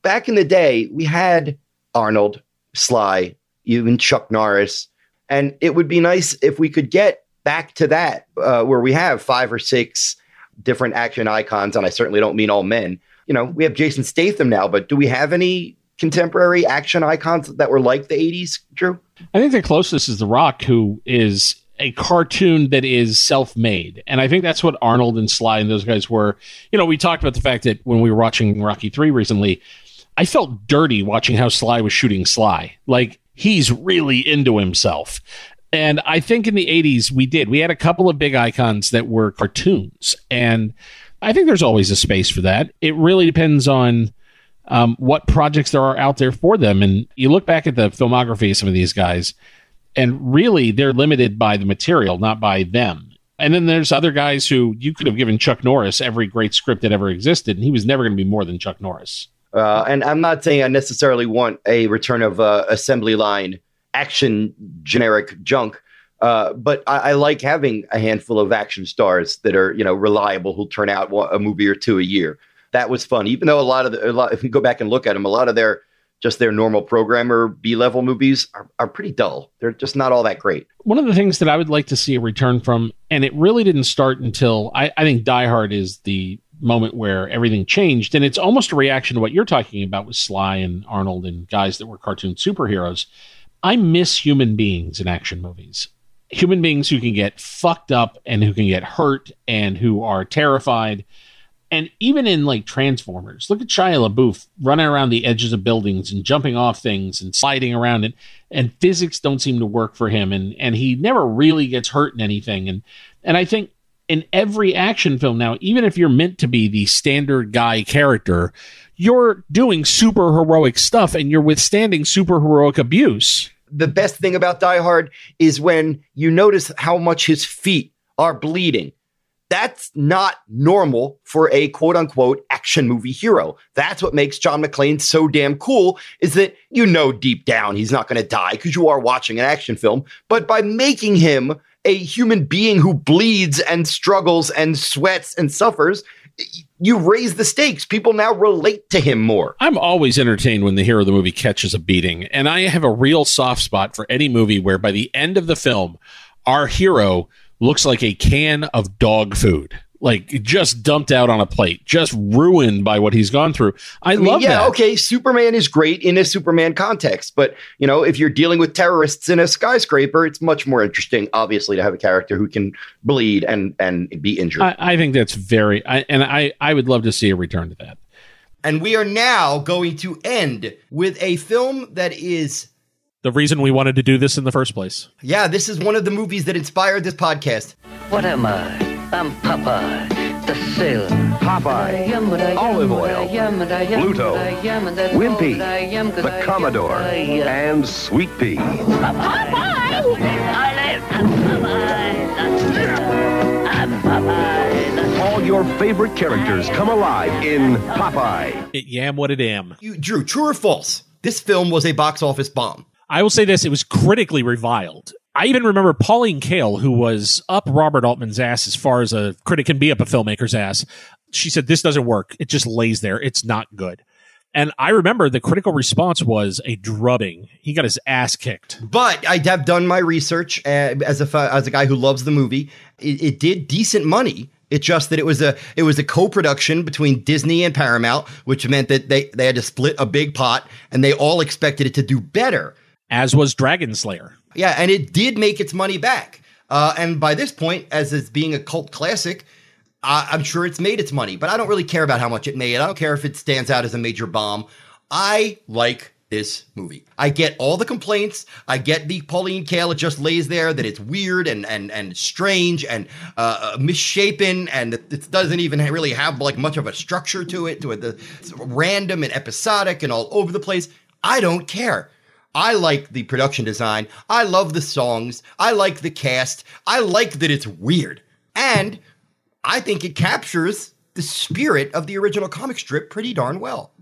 back in the day, we had Arnold, Sly, even Chuck Norris, and it would be nice if we could get back to that, uh, where we have five or six different action icons, and I certainly don't mean all men. You know, we have Jason Statham now, but do we have any contemporary action icons that were like the 80s, Drew? I think the closest is The Rock, who is a cartoon that is self-made, and I think that's what Arnold and Sly and those guys were. You know, we talked about the fact that when we were watching Rocky Three recently, I felt dirty watching how Sly was shooting Sly. Like he's really into himself. And I think in the 80s we did. We had a couple of big icons that were cartoons. And I think there's always a space for that. It really depends on um, what projects there are out there for them. And you look back at the filmography of some of these guys, and really they're limited by the material, not by them. And then there's other guys who you could have given Chuck Norris every great script that ever existed, and he was never going to be more than Chuck Norris. Uh, and I'm not saying I necessarily want a return of uh, assembly line action generic junk. Uh, but I, I like having a handful of action stars that are, you know, reliable who'll turn out a movie or two a year. That was fun, even though a lot of the, a lot, if you go back and look at them, a lot of their just their normal programmer B level movies are, are pretty dull. They're just not all that great. One of the things that I would like to see a return from, and it really didn't start until I, I think Die Hard is the moment where everything changed. And it's almost a reaction to what you're talking about with Sly and Arnold and guys that were cartoon superheroes. I miss human beings in action movies. Human beings who can get fucked up and who can get hurt and who are terrified. And even in like Transformers, look at Shia LaBeouf running around the edges of buildings and jumping off things and sliding around and and physics don't seem to work for him and and he never really gets hurt in anything. And and I think in every action film now, even if you're meant to be the standard guy character, you're doing super heroic stuff and you're withstanding super heroic abuse. The best thing about Die Hard is when you notice how much his feet are bleeding. That's not normal for a quote unquote action movie hero. That's what makes John McClane so damn cool is that you know deep down he's not going to die because you are watching an action film. But by making him a human being who bleeds and struggles and sweats and suffers, you raise the stakes. People now relate to him more. I'm always entertained when the hero of the movie catches a beating, and I have a real soft spot for any movie where by the end of the film, our hero looks like a can of dog food. Like just dumped out on a plate, just ruined by what he's gone through. I, I mean, love yeah, that. okay, Superman is great in a Superman context, but you know, if you're dealing with terrorists in a skyscraper, it's much more interesting, obviously, to have a character who can bleed and and be injured. I, I think that's very, I, and I I would love to see a return to that. And we are now going to end with a film that is, The reason we wanted to do this in the first place. yeah, this is one of the movies that inspired this podcast. What am I? I'm Popeye, the sailor. Popeye, Olive Oyl, Bluto, Wimpy, the Commodore, and Sweet Pea. Popeye! I live. Popeye, I'm Popeye. All your favorite characters come alive in Popeye. It yam what it am. You, Drew, true or false? This film was a box office bomb. I will say this: it was critically reviled. I even remember Pauline Kael, who was up Robert Altman's ass as far as a critic can be up a filmmaker's ass. She said, "This doesn't work. It just lays there. It's not good." And I remember the critical response was a drubbing. He got his ass kicked. But I have done my research uh, as a as a guy who loves the movie. It, it did decent money. It's just that it was a it was a co-production between Disney and Paramount, which meant that they they had to split a big pot, and they all expected it to do better. As was Dragonslayer. Yeah, and it did make its money back. Uh, and by this point, as it's being a cult classic, I I'm sure it's made its money. But I don't really care about how much it made. I don't care if it stands out as a major bomb. I like this movie. I get all the complaints. I get the Pauline Kael. It just lays there that it's weird and and and strange and uh, uh, misshapen, and it, doesn't even really have like much of a structure to it. To it, the random and episodic and all over the place. I don't care. I like the production design. I love the songs. I like the cast. I like that it's weird. And I think it captures the spirit of the original comic strip pretty darn well.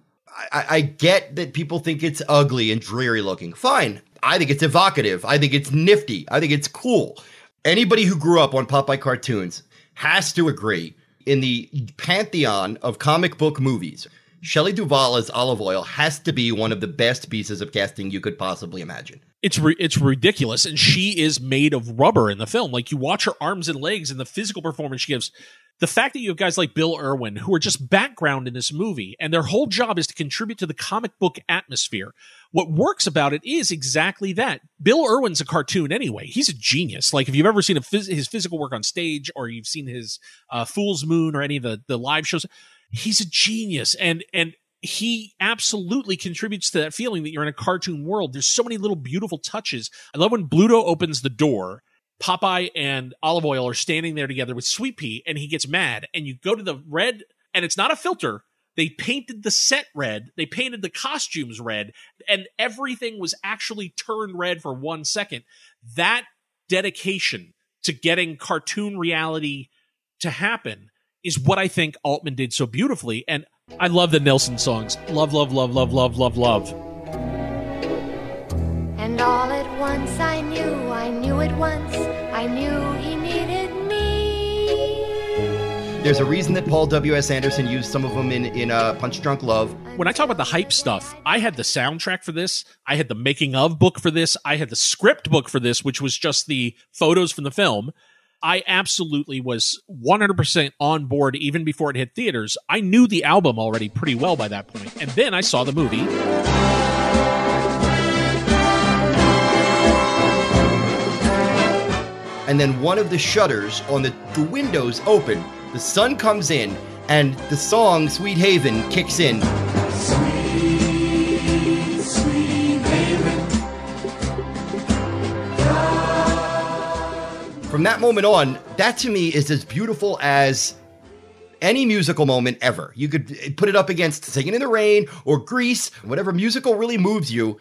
I, I get that people think it's ugly and dreary looking. Fine. I think it's evocative. I think it's nifty. I think it's cool. Anybody who grew up on Popeye cartoons has to agree in the pantheon of comic book movies, Shelley Duvall as Olive Oyl has to be one of the best pieces of casting you could possibly imagine. It's it's ridiculous, and she is made of rubber in the film. Like you watch her arms and legs and the physical performance she gives. The fact that you have guys like Bill Irwin who are just background in this movie, and their whole job is to contribute to the comic book atmosphere. What works about it is exactly that. Bill Irwin's a cartoon anyway. He's a genius. Like if you've ever seen phys- his physical work on stage, or you've seen his uh, Fool's Moon or any of the the live shows, he's a genius. And and he absolutely contributes to that feeling that you're in a cartoon world. There's so many little beautiful touches. I love when Bluto opens the door. Popeye and Olive Oyl are standing there together with Sweet Pea, and he gets mad. And you go to the red, and it's not a filter. They painted the set red, they painted the costumes red, and everything was actually turned red for one second. That dedication to getting cartoon reality to happen is what I think Altman did so beautifully. And I love the Nilsson songs. Love, love, love, love, love, love, love. And all at once I knew, I knew it once, I knew he needed me. There's a reason that Paul W.S. Anderson used some of them in, in uh, Punch Drunk Love. When I talk about the hype stuff, I had the soundtrack for this. I had the making of book for this. I had the script book for this, which was just the photos from the film. I absolutely was 100% on board even before it hit theaters. I knew the album already pretty well by that point. And then I saw the movie. and then one of the shutters on the, the windows open. The sun comes in, and the song Sweet Haven kicks in. From that moment on, that to me is as beautiful as any musical moment ever. You could eh, put it up against Singing in the Rain or Grease, whatever musical really moves you.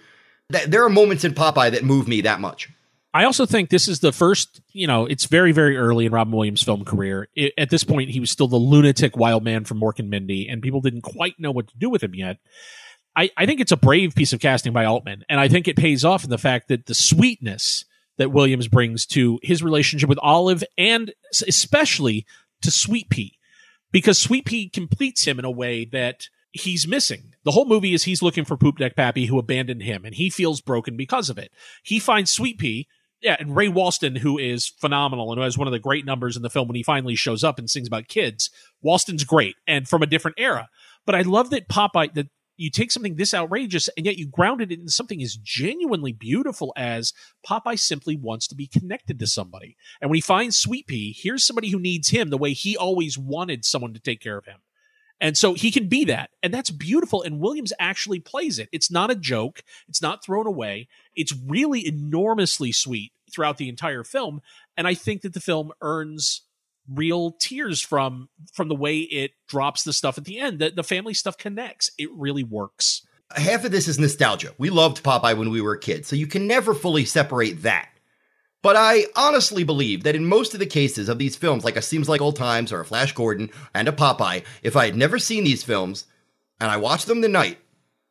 That there are moments in Popeye that move me that much. I also think this is the first, you know, it's very, very early in Robin Williams' film career. I at this point, he was still the lunatic wild man from Mork and Mindy, and people didn't quite know what to do with him yet. I, I think it's a brave piece of casting by Altman, and I think it pays off in the fact that the sweetness that Williams brings to his relationship with Olive and especially to Sweet Pea, because Sweet Pea completes him in a way that he's missing. The whole movie is he's looking for Poop Deck Pappy who abandoned him, and he feels broken because of it. He finds Sweet Pea. Yeah, and Ray Walston, who is phenomenal and who has one of the great numbers in the film when he finally shows up and sings about kids. Walston's great and from a different era. But I love that Popeye that you take something this outrageous and yet you grounded it in something as genuinely beautiful as Popeye simply wants to be connected to somebody. And when he finds Sweet Pea, here's somebody who needs him the way he always wanted someone to take care of him. And so he can be that. And that's beautiful. And Williams actually plays it. It's not a joke. It's not thrown away. It's really enormously sweet throughout the entire film. And I think that the film earns real tears from from the way it drops the stuff at the end. That the family stuff connects. It really works. half of this is nostalgia. We loved Popeye when we were kids, so you can never fully separate that. But I honestly believe that in most of the cases of these films, like a Seems Like Old Times or a Flash Gordon and a Popeye, if I had never seen these films and I watched them tonight,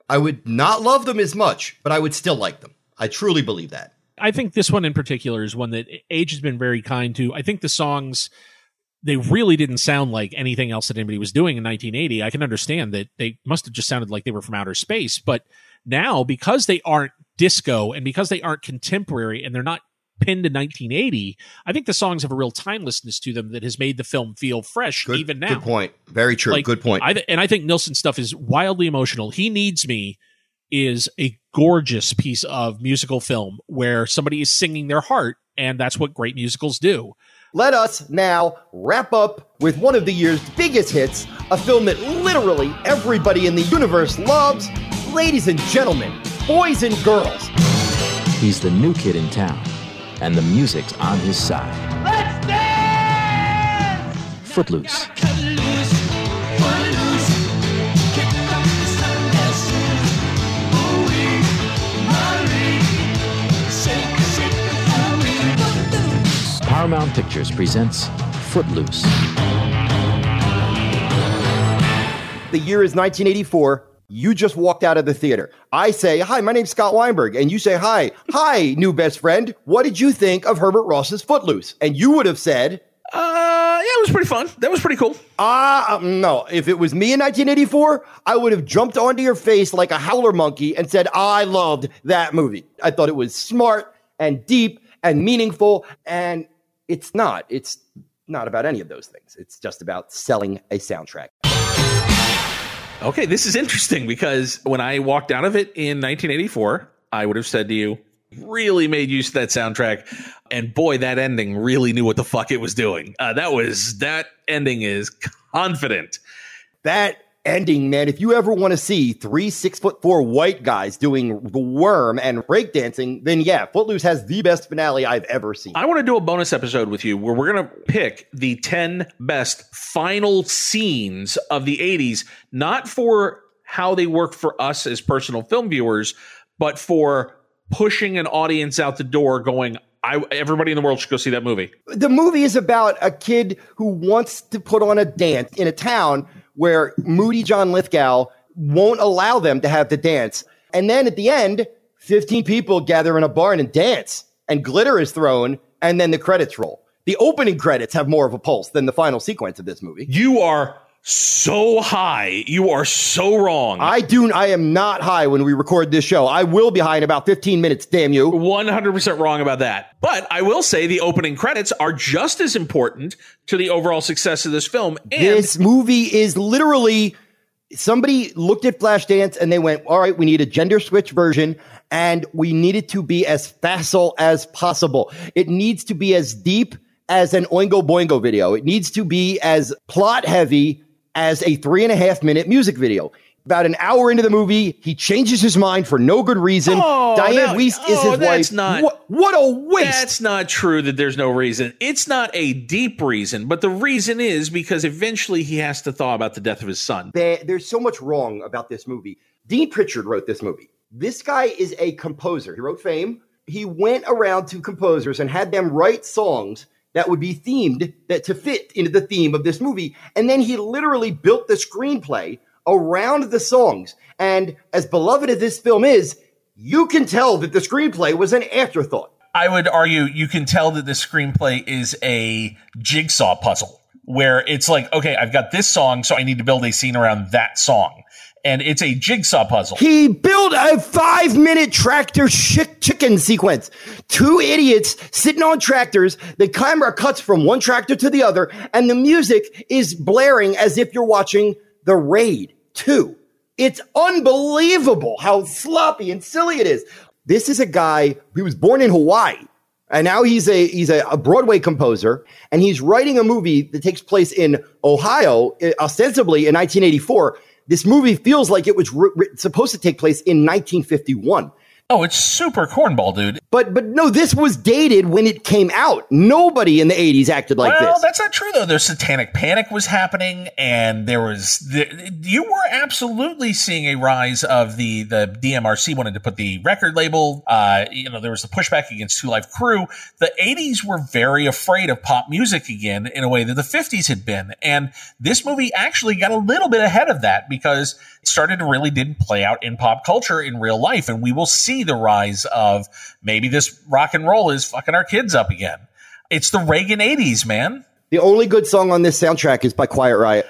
I would not love them as much, but I would still like them. I truly believe that. I think this one in particular is one that age has been very kind to. I think the songs they really didn't sound like anything else that anybody was doing in 1980. I can understand that they must have just sounded like they were from outer space, but now because they aren't disco and because they aren't contemporary and they're not pinned to 1980, I think the songs have a real timelessness to them that has made the film feel fresh even now. Good point. Very true. Like, Good point. I th- and I think Nilsson's stuff is wildly emotional. He needs me is a gorgeous piece of musical film where somebody is singing their heart, and that's what great musicals do. Let us now wrap up with one of the year's biggest hits, a film that literally everybody in the universe loves. Ladies and gentlemen, boys and girls, He's the new kid in town, and the music's on his side. Let's dance! Footloose. Paramount Pictures presents Footloose. the year is 1984. You just walked out of the theater. I say, Hi, my name's Scott Weinberg. And you say, Hi, hi, new best friend. What did you think of Herbert Ross's Footloose? And you would have said, Uh, yeah, it was pretty fun. That was pretty cool. Ah, um, no. If it was me in 1984, I would have jumped onto your face like a howler monkey and said, I loved that movie. I thought it was smart and deep and meaningful. And it's not. It's not about any of those things. It's just about selling a soundtrack. Okay, this is interesting because when I walked out of it in 1984, I would have said to you, really made use of that soundtrack. And boy, that ending really knew what the fuck it was doing. Uh, that was, that ending is confident. That ending, man, if you ever want to see three six foot four white guys doing the worm and breakdancing, then yeah, Footloose has the best finale I've ever seen. I want to do a bonus episode with you where we're going to pick the 10 best final scenes of the 80s, not for how they work for us as personal film viewers, but for pushing an audience out the door going, I, everybody in the world should go see that movie. The movie is about a kid who wants to put on a dance in a town where Moody John Lithgow won't allow them to have the dance. And then at the end, 15 people gather in a barn and dance, and glitter is thrown, and then the credits roll. The opening credits have more of a pulse than the final sequence of this movie. You are so high. You are so wrong. I do. I am not high when we record this show. I will be high in about 15 minutes. Damn you. 100% wrong about that. But I will say the opening credits are just as important to the overall success of this film. And this movie is literally somebody looked at Flashdance and they went, all right, we need a gender switch version and we need it to be as facile as possible. It needs to be as deep as an Oingo Boingo video. It needs to be as plot heavy as a three and a half minute music video. About an hour into the movie, he changes his mind for no good reason. Oh, Diane no. Wiest is Oh, his that's wife. not- what, what a waste! That's not true that there's no reason. It's not a deep reason, but the reason is because eventually he has to thaw about the death of his son. There- there's so much wrong about this movie. Dean Pitchford wrote this movie. This guy is a composer. He wrote Fame. He went around to composers and had them write songs that would be themed that to fit into the theme of this movie. And then he literally built the screenplay around the songs. And as beloved as this film is, you can tell that the screenplay was an afterthought. I would argue you can tell that the screenplay is a jigsaw puzzle where it's like, okay, I've got this song, so I need to build a scene around that song. And it's a jigsaw puzzle. He built a five minute tractor chick- chicken sequence. Two idiots sitting on tractors. The camera cuts from one tractor to the other, and the music is blaring as if you're watching The Raid 2. It's unbelievable how sloppy and silly it is. This is a guy who was born in Hawaii. And now he's a he's a, a Broadway composer, and he's writing a movie that takes place in Ohio, ostensibly in 1984. This movie feels like it was supposed to take place in 1951. Oh, it's super cornball, dude. But but no, this was dated when it came out. Nobody in the 80s acted like this. well, this. that's not true though. There's satanic panic was happening, and there was the, you were absolutely seeing a rise of the the PMRC wanted to put the record label. Uh, you know, there was the pushback against Two Live Crew. The 80s were very afraid of pop music again in a way that the 50s had been, and this movie actually got a little bit ahead of that because it started to really didn't play out in pop culture in real life, and we will see the rise of maybe this rock and roll is fucking our kids up again. It's the Reagan 80s, man. The only good song on this soundtrack is by Quiet Riot.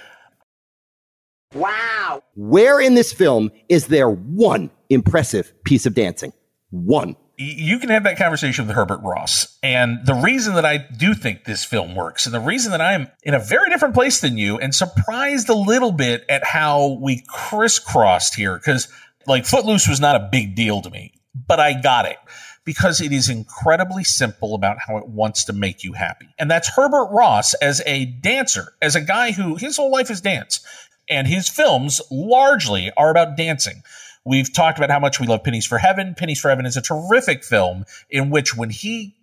Wow. Where in this film is there one impressive piece of dancing? One. You can have that conversation with Herbert Ross. And the reason that I do think this film works, and the reason that I'm in a very different place than you and surprised a little bit at how we crisscrossed here, because like Footloose was not a big deal to me, but I got it because it is incredibly simple about how it wants to make you happy. And that's Herbert Ross as a dancer, as a guy who his whole life is dance. And his films largely are about dancing. We've talked about how much we love Pennies from Heaven. Pennies from Heaven is a terrific film in which when he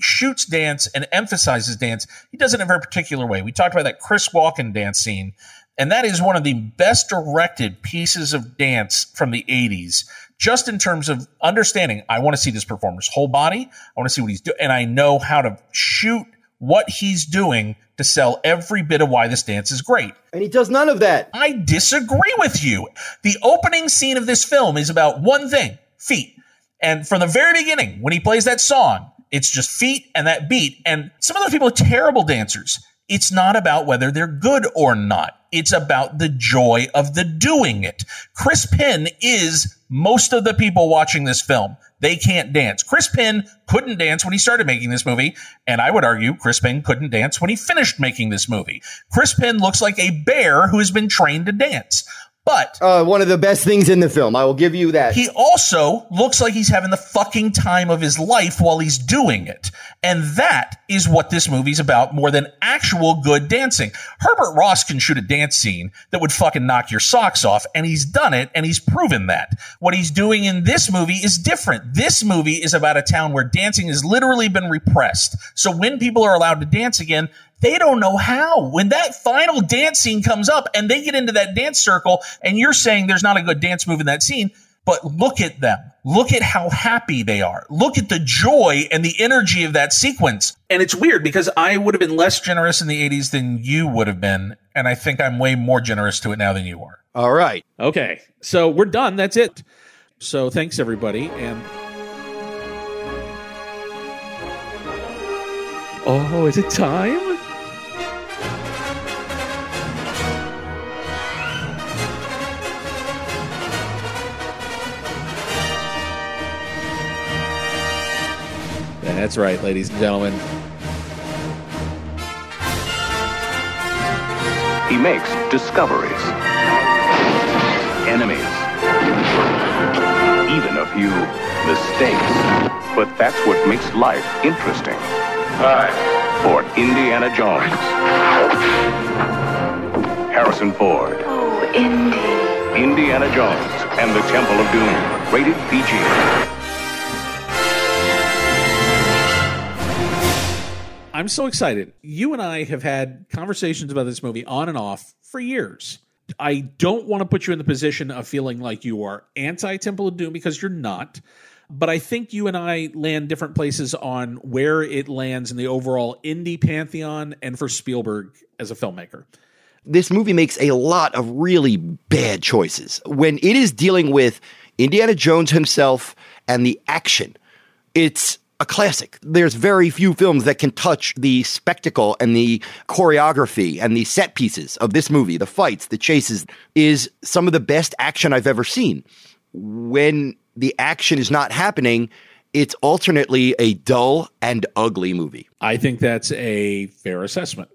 shoots dance and emphasizes dance, he does it in a very particular way. We talked about that Chris Walken dance scene, and that is one of the best directed pieces of dance from the 80s, just in terms of understanding. I want to see this performer's whole body. I want to see what he's doing, and I know how to shoot what he's doing to sell every bit of why this dance is great. And he does none of that. I disagree with you. The opening scene of this film is about one thing feet. And from the very beginning, when he plays that song, it's just feet and that beat. And some of those people are terrible dancers. It's not about whether they're good or not. It's about the joy of the doing it. Chris Penn is most of the people watching this film. They can't dance. Chris Penn couldn't dance when he started making this movie, and I would argue Chris Penn couldn't dance when he finished making this movie. Chris Penn looks like a bear who has been trained to dance. But uh, one of the best things in the film, I will give you that. He also looks like he's having the fucking time of his life while he's doing it. And that is what this movie's about more than actual good dancing. Herbert Ross can shoot a dance scene that would fucking knock your socks off, and he's done it, and he's proven that. What he's doing in this movie is different. This movie is about a town where dancing has literally been repressed. So when people are allowed to dance again, they don't know how. When that final dance scene comes up and they get into that dance circle, and you're saying there's not a good dance move in that scene, but look at them. Look at how happy they are. Look at the joy and the energy of that sequence. And it's weird because I would have been less generous in the 80s than you would have been. And I think I'm way more generous to it now than you are. All right. Okay. So we're done. That's it. So thanks, everybody. And. Oh, is it time? That's right, ladies and gentlemen. He makes discoveries, enemies, even a few mistakes. But that's what makes life interesting. Hi. For Indiana Jones. Harrison Ford. Oh, Indy. Indiana Jones and the Temple of Doom. Rated PG. I'm so excited. You and I have had conversations about this movie on and off for years. I don't want to put you in the position of feeling like you are anti Temple of Doom because you're not. But I think you and I land different places on where it lands in the overall Indy pantheon and for Spielberg as a filmmaker. This movie makes a lot of really bad choices. When it is dealing with Indiana Jones himself and the action, it's a classic. There's very few films that can touch the spectacle and the choreography and the set pieces of this movie. The fights, the chases is some of the best action I've ever seen. When the action is not happening, it's alternately a dull and ugly movie. I think that's a fair assessment.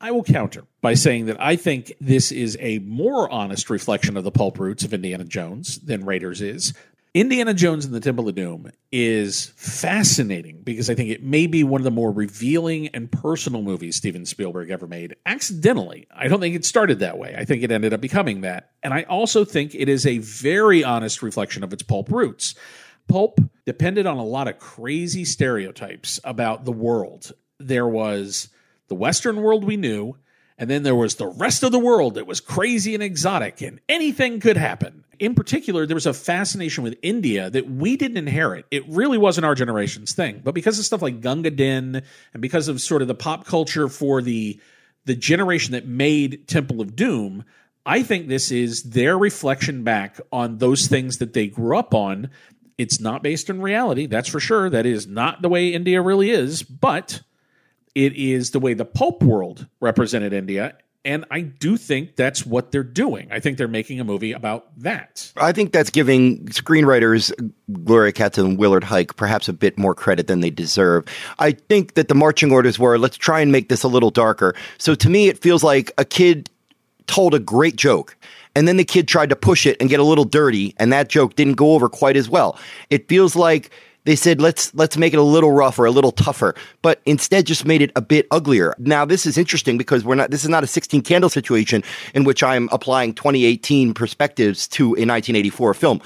I will counter by saying that I think this is a more honest reflection of the pulp roots of Indiana Jones than Raiders is. Indiana Jones and the Temple of Doom is fascinating because I think it may be one of the more revealing and personal movies Steven Spielberg ever made. Accidentally. I don't think it started that way. I think it ended up becoming that. And I also think it is a very honest reflection of its pulp roots. Pulp depended on a lot of crazy stereotypes about the world. There was the Western world we knew, and then there was the rest of the world that was crazy and exotic, and anything could happen. In particular, there was a fascination with India that we didn't inherit. It really wasn't our generation's thing. But because of stuff like Gunga Din and because of sort of the pop culture for the the generation that made Temple of Doom, I think this is their reflection back on those things that they grew up on. It's not based in reality, that's for sure. That is not the way India really is, but it is the way the pulp world represented India. And I do think that's what they're doing. I think they're making a movie about that. I think that's giving screenwriters Gloria Katz and Willard Huyck perhaps a bit more credit than they deserve. I think that the marching orders were let's try and make this a little darker. So to me, it feels like a kid told a great joke. And then the kid tried to push it and get a little dirty, and that joke didn't go over quite as well. It feels like they said let's let's make it a little rougher, a little tougher, but instead just made it a bit uglier. Now this is interesting because we're not this is not a 16 candle situation in which I'm applying 2018 perspectives to a 1984 film.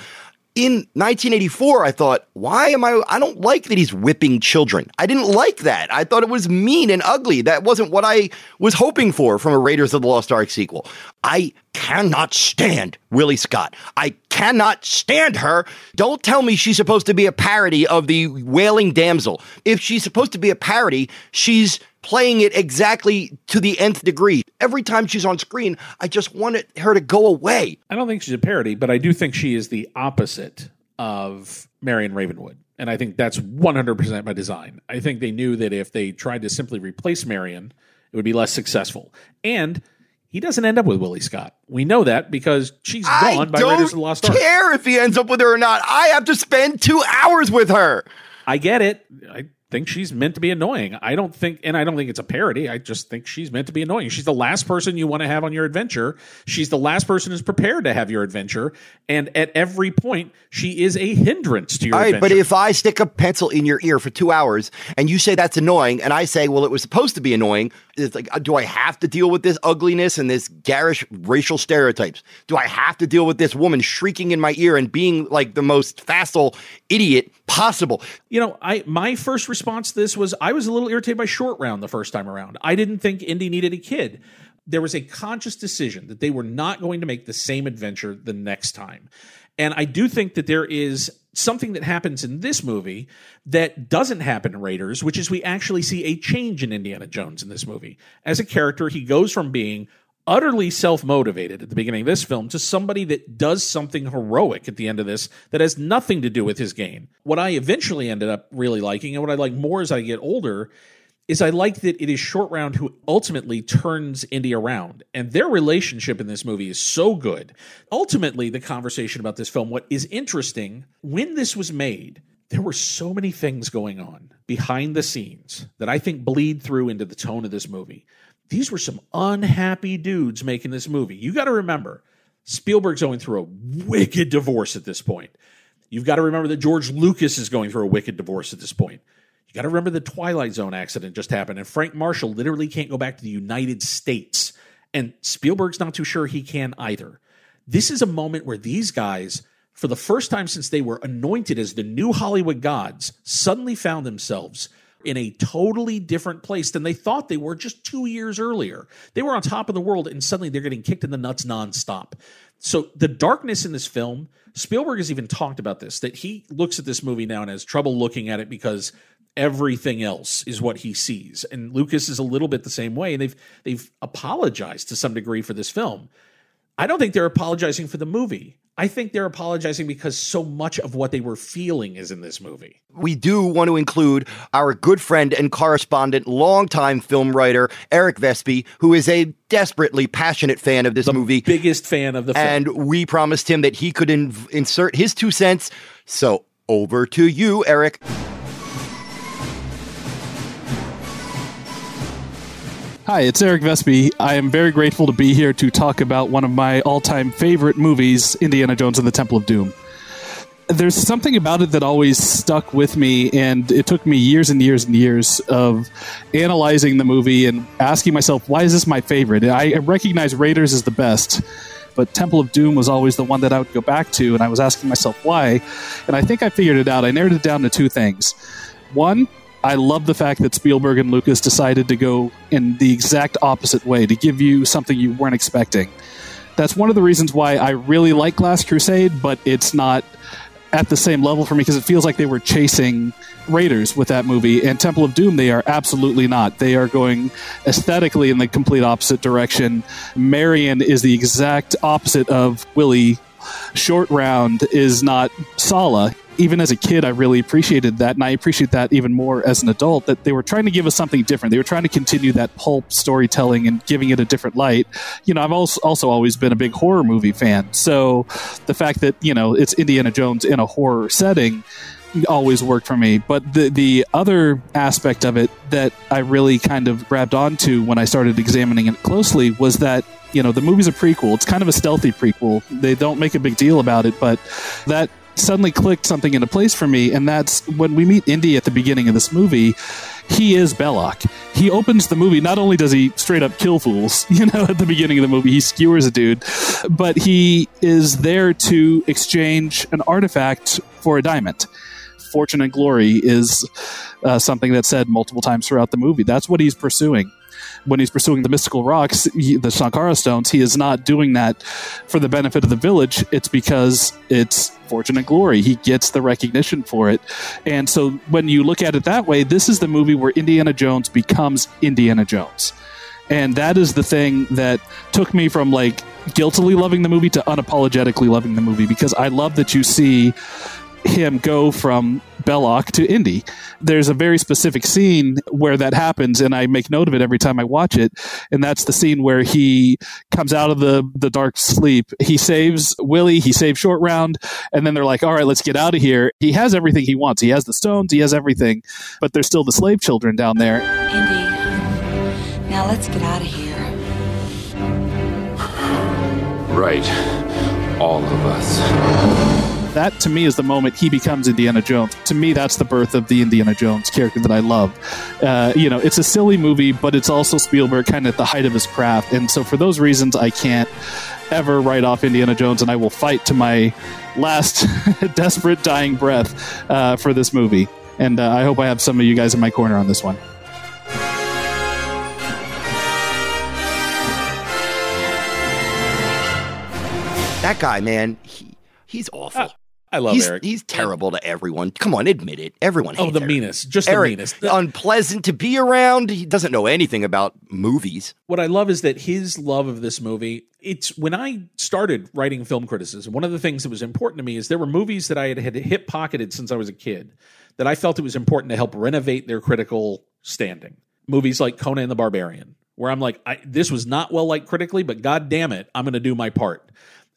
In 1984, I thought, why am I? I don't like that he's whipping children. I didn't like that. I thought it was mean and ugly. That wasn't what I was hoping for from a Raiders of the Lost Ark sequel. I cannot stand Willie Scott. I cannot stand her. Don't tell me she's supposed to be a parody of the Wailing Damsel. If she's supposed to be a parody, she's playing it exactly to the nth degree. Every time she's on screen, I just wanted her to go away. I don't think she's a parody, but I do think she is the opposite of Marion Ravenwood. And I think that's 100% by design. I think they knew that if they tried to simply replace Marion It would be less successful. And he doesn't end up with Willie Scott. We know that because she's I gone by don't Raiders of the Lost Ark. care if he ends up with her or not. I have to spend two hours with her. I get it. I think she's meant to be annoying. I don't think, and I don't think it's a parody. I just think she's meant to be annoying. She's the last person you want to have on your adventure. She's the last person who's prepared to have your adventure. And at every point, she is a hindrance to your All right, adventure. but if I stick a pencil in your ear for two hours and you say that's annoying, and I say, well, it was supposed to be annoying, it's like, uh, do I have to deal with this ugliness and this garish racial stereotypes? Do I have to deal with this woman shrieking in my ear and being like the most facile idiot possible? you know, I my first response to this was I was a little irritated by short round the first time around. I didn't think Indy needed a kid. There was a conscious decision that they were not going to make the same adventure the next time. And I do think that there is something that happens in this movie that doesn't happen in Raiders, which is we actually see a change in Indiana Jones in this movie. As a character, he goes from being utterly self motivated at the beginning of this film to somebody that does something heroic at the end of this that has nothing to do with his gain. What I eventually ended up really liking, and what I like more as I get older, is I like that it is Short Round who ultimately turns Indy around. And their relationship in this movie is so good. Ultimately, the conversation about this film, what is interesting, when this was made, there were so many things going on behind the scenes that I think bleed through into the tone of this movie. These were some unhappy dudes making this movie. You got to remember, Spielberg's going through a wicked divorce at this point. You've got to remember that George Lucas is going through a wicked divorce at this point. You got to remember the Twilight Zone accident just happened, and Frank Marshall literally can't go back to the United States. And Spielberg's not too sure he can either. This is a moment where these guys, for the first time since they were anointed as the new Hollywood gods, suddenly found themselves in a totally different place than they thought they were just two years earlier. They were on top of the world, and suddenly they're getting kicked in the nuts nonstop. So the darkness in this film, Spielberg has even talked about this, that he looks at this movie now and has trouble looking at it because everything else is what he sees. And Lucas is a little bit the same way. And they've they've apologized to some degree for this film. I don't think they're apologizing for the movie. I think they're apologizing because so much of what they were feeling is in this movie. We do want to include our good friend and correspondent, longtime film writer, Eric Vespe, who is a desperately passionate fan of this movie. Biggest fan of the film. And we promised him that he could in- insert his two cents. So over to you, Eric. Hi, it's Eric Vespe. I am very grateful to be here to talk about one of my all time favorite movies, Indiana Jones and the Temple of Doom. There's something about it that always stuck with me, and it took me years and years and years of analyzing the movie and asking myself, why is this my favorite? I recognize Raiders is the best, but Temple of Doom was always the one that I would go back to, and I was asking myself why. And I think I figured it out. I narrowed it down to two things. One, I love the fact that Spielberg and Lucas decided to go in the exact opposite way to give you something you weren't expecting. That's one of the reasons why I really like Last Crusade, but it's not at the same level for me because it feels like they were chasing Raiders with that movie. And Temple of Doom, they are absolutely not. They are going aesthetically in the complete opposite direction. Marion is the exact opposite of Willie. Short Round is not Sallah even as a kid, I really appreciated that, and I appreciate that even more as an adult. That they were trying to give us something different. They were trying to continue that pulp storytelling and giving it a different light. You know, I've also also always been a big horror movie fan, so the fact that you know it's Indiana Jones in a horror setting always worked for me. But the the other aspect of it that I really kind of grabbed onto when I started examining it closely was that you know the movie's a prequel. It's kind of a stealthy prequel. They don't make a big deal about it, but that suddenly clicked something into place for me, and that's when we meet Indy at the beginning of this movie. He is Belloq. He opens the movie. Not only does he straight up kill fools, you know, at the beginning of the movie, he skewers a dude, but he is there to exchange an artifact for a diamond. Fortune and glory is uh, something that's said multiple times throughout the movie. That's what he's pursuing when he's pursuing the mystical rocks, he, the Shankara stones, he is not doing that for the benefit of the village. It's because it's fortune and glory. He gets the recognition for it. And so when you look at it that way, this is the movie where Indiana Jones becomes Indiana Jones. And that is the thing that took me from like guiltily loving the movie to unapologetically loving the movie because I love that you see him go from Belloq to Indy. There's a very specific scene where that happens, and I make note of it every time I watch it. And that's the scene where he comes out of the, the dark sleep. He saves Willie, he saves Short Round, and then they're like, all right, let's get out of here. He has everything he wants. He has the stones, he has everything, but there's still the slave children down there. Indy, now let's get out of here. Right. All of us. That to me is the moment he becomes Indiana Jones. To me, that's the birth of the Indiana Jones character that I love. Uh, you know, it's a silly movie, but it's also Spielberg kind of at the height of his craft. And so for those reasons, I can't ever write off Indiana Jones, and I will fight to my last desperate dying breath uh, for this movie. And uh, I hope I have some of you guys in my corner on this one. That guy, man, he, he's awful. I love he's, Eric. He's terrible to everyone. Come on, admit it. Everyone. Oh, hates. Oh, the Eric. meanest. Just the meanest. Unpleasant to be around. He doesn't know anything about movies. what I love is that his love of this movie. It's when I started writing film criticism. One of the things that was important to me is there were movies that I had, had hip pocketed since I was a kid that I felt it was important to help renovate their critical standing. Movies like Conan the Barbarian, where I'm like, I, this was not well liked critically, but god damn it, I'm going to do my part.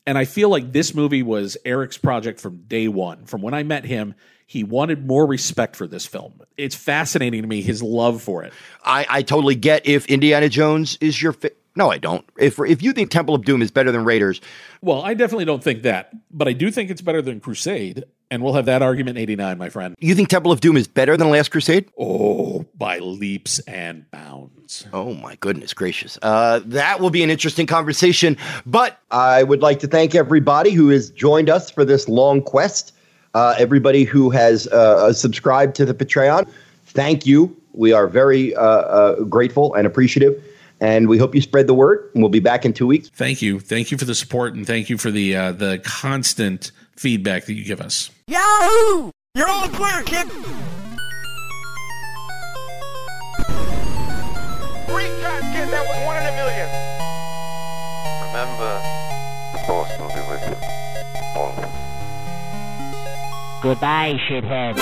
And I feel like this movie was Eric's project from day one. From when I met him, he wanted more respect for this film. It's fascinating to me his love for it. I, I totally get if Indiana Jones is your. Fi- no, I don't. If if you think Temple of Doom is better than Raiders, Well, I definitely don't think that, but I do think it's better than Crusade, and we'll have that argument in 89, my friend. you think Temple of Doom is better than Last Crusade? Oh, by leaps and bounds. Oh my goodness gracious. Uh, that will be an interesting conversation. But I would like to thank everybody who has joined us for this long quest. Uh, everybody who has uh, subscribed to the Patreon, thank you. We are very uh, uh, grateful and appreciative. And we hope you spread the word. And we'll be back in two weeks. Thank you. Thank you for the support and thank you for the uh, the constant feedback that you give us. Yahoo! You're all clear, kid! Great job, kid! That was one in a million! Remember, the force will be with you. Always. Goodbye, shithead.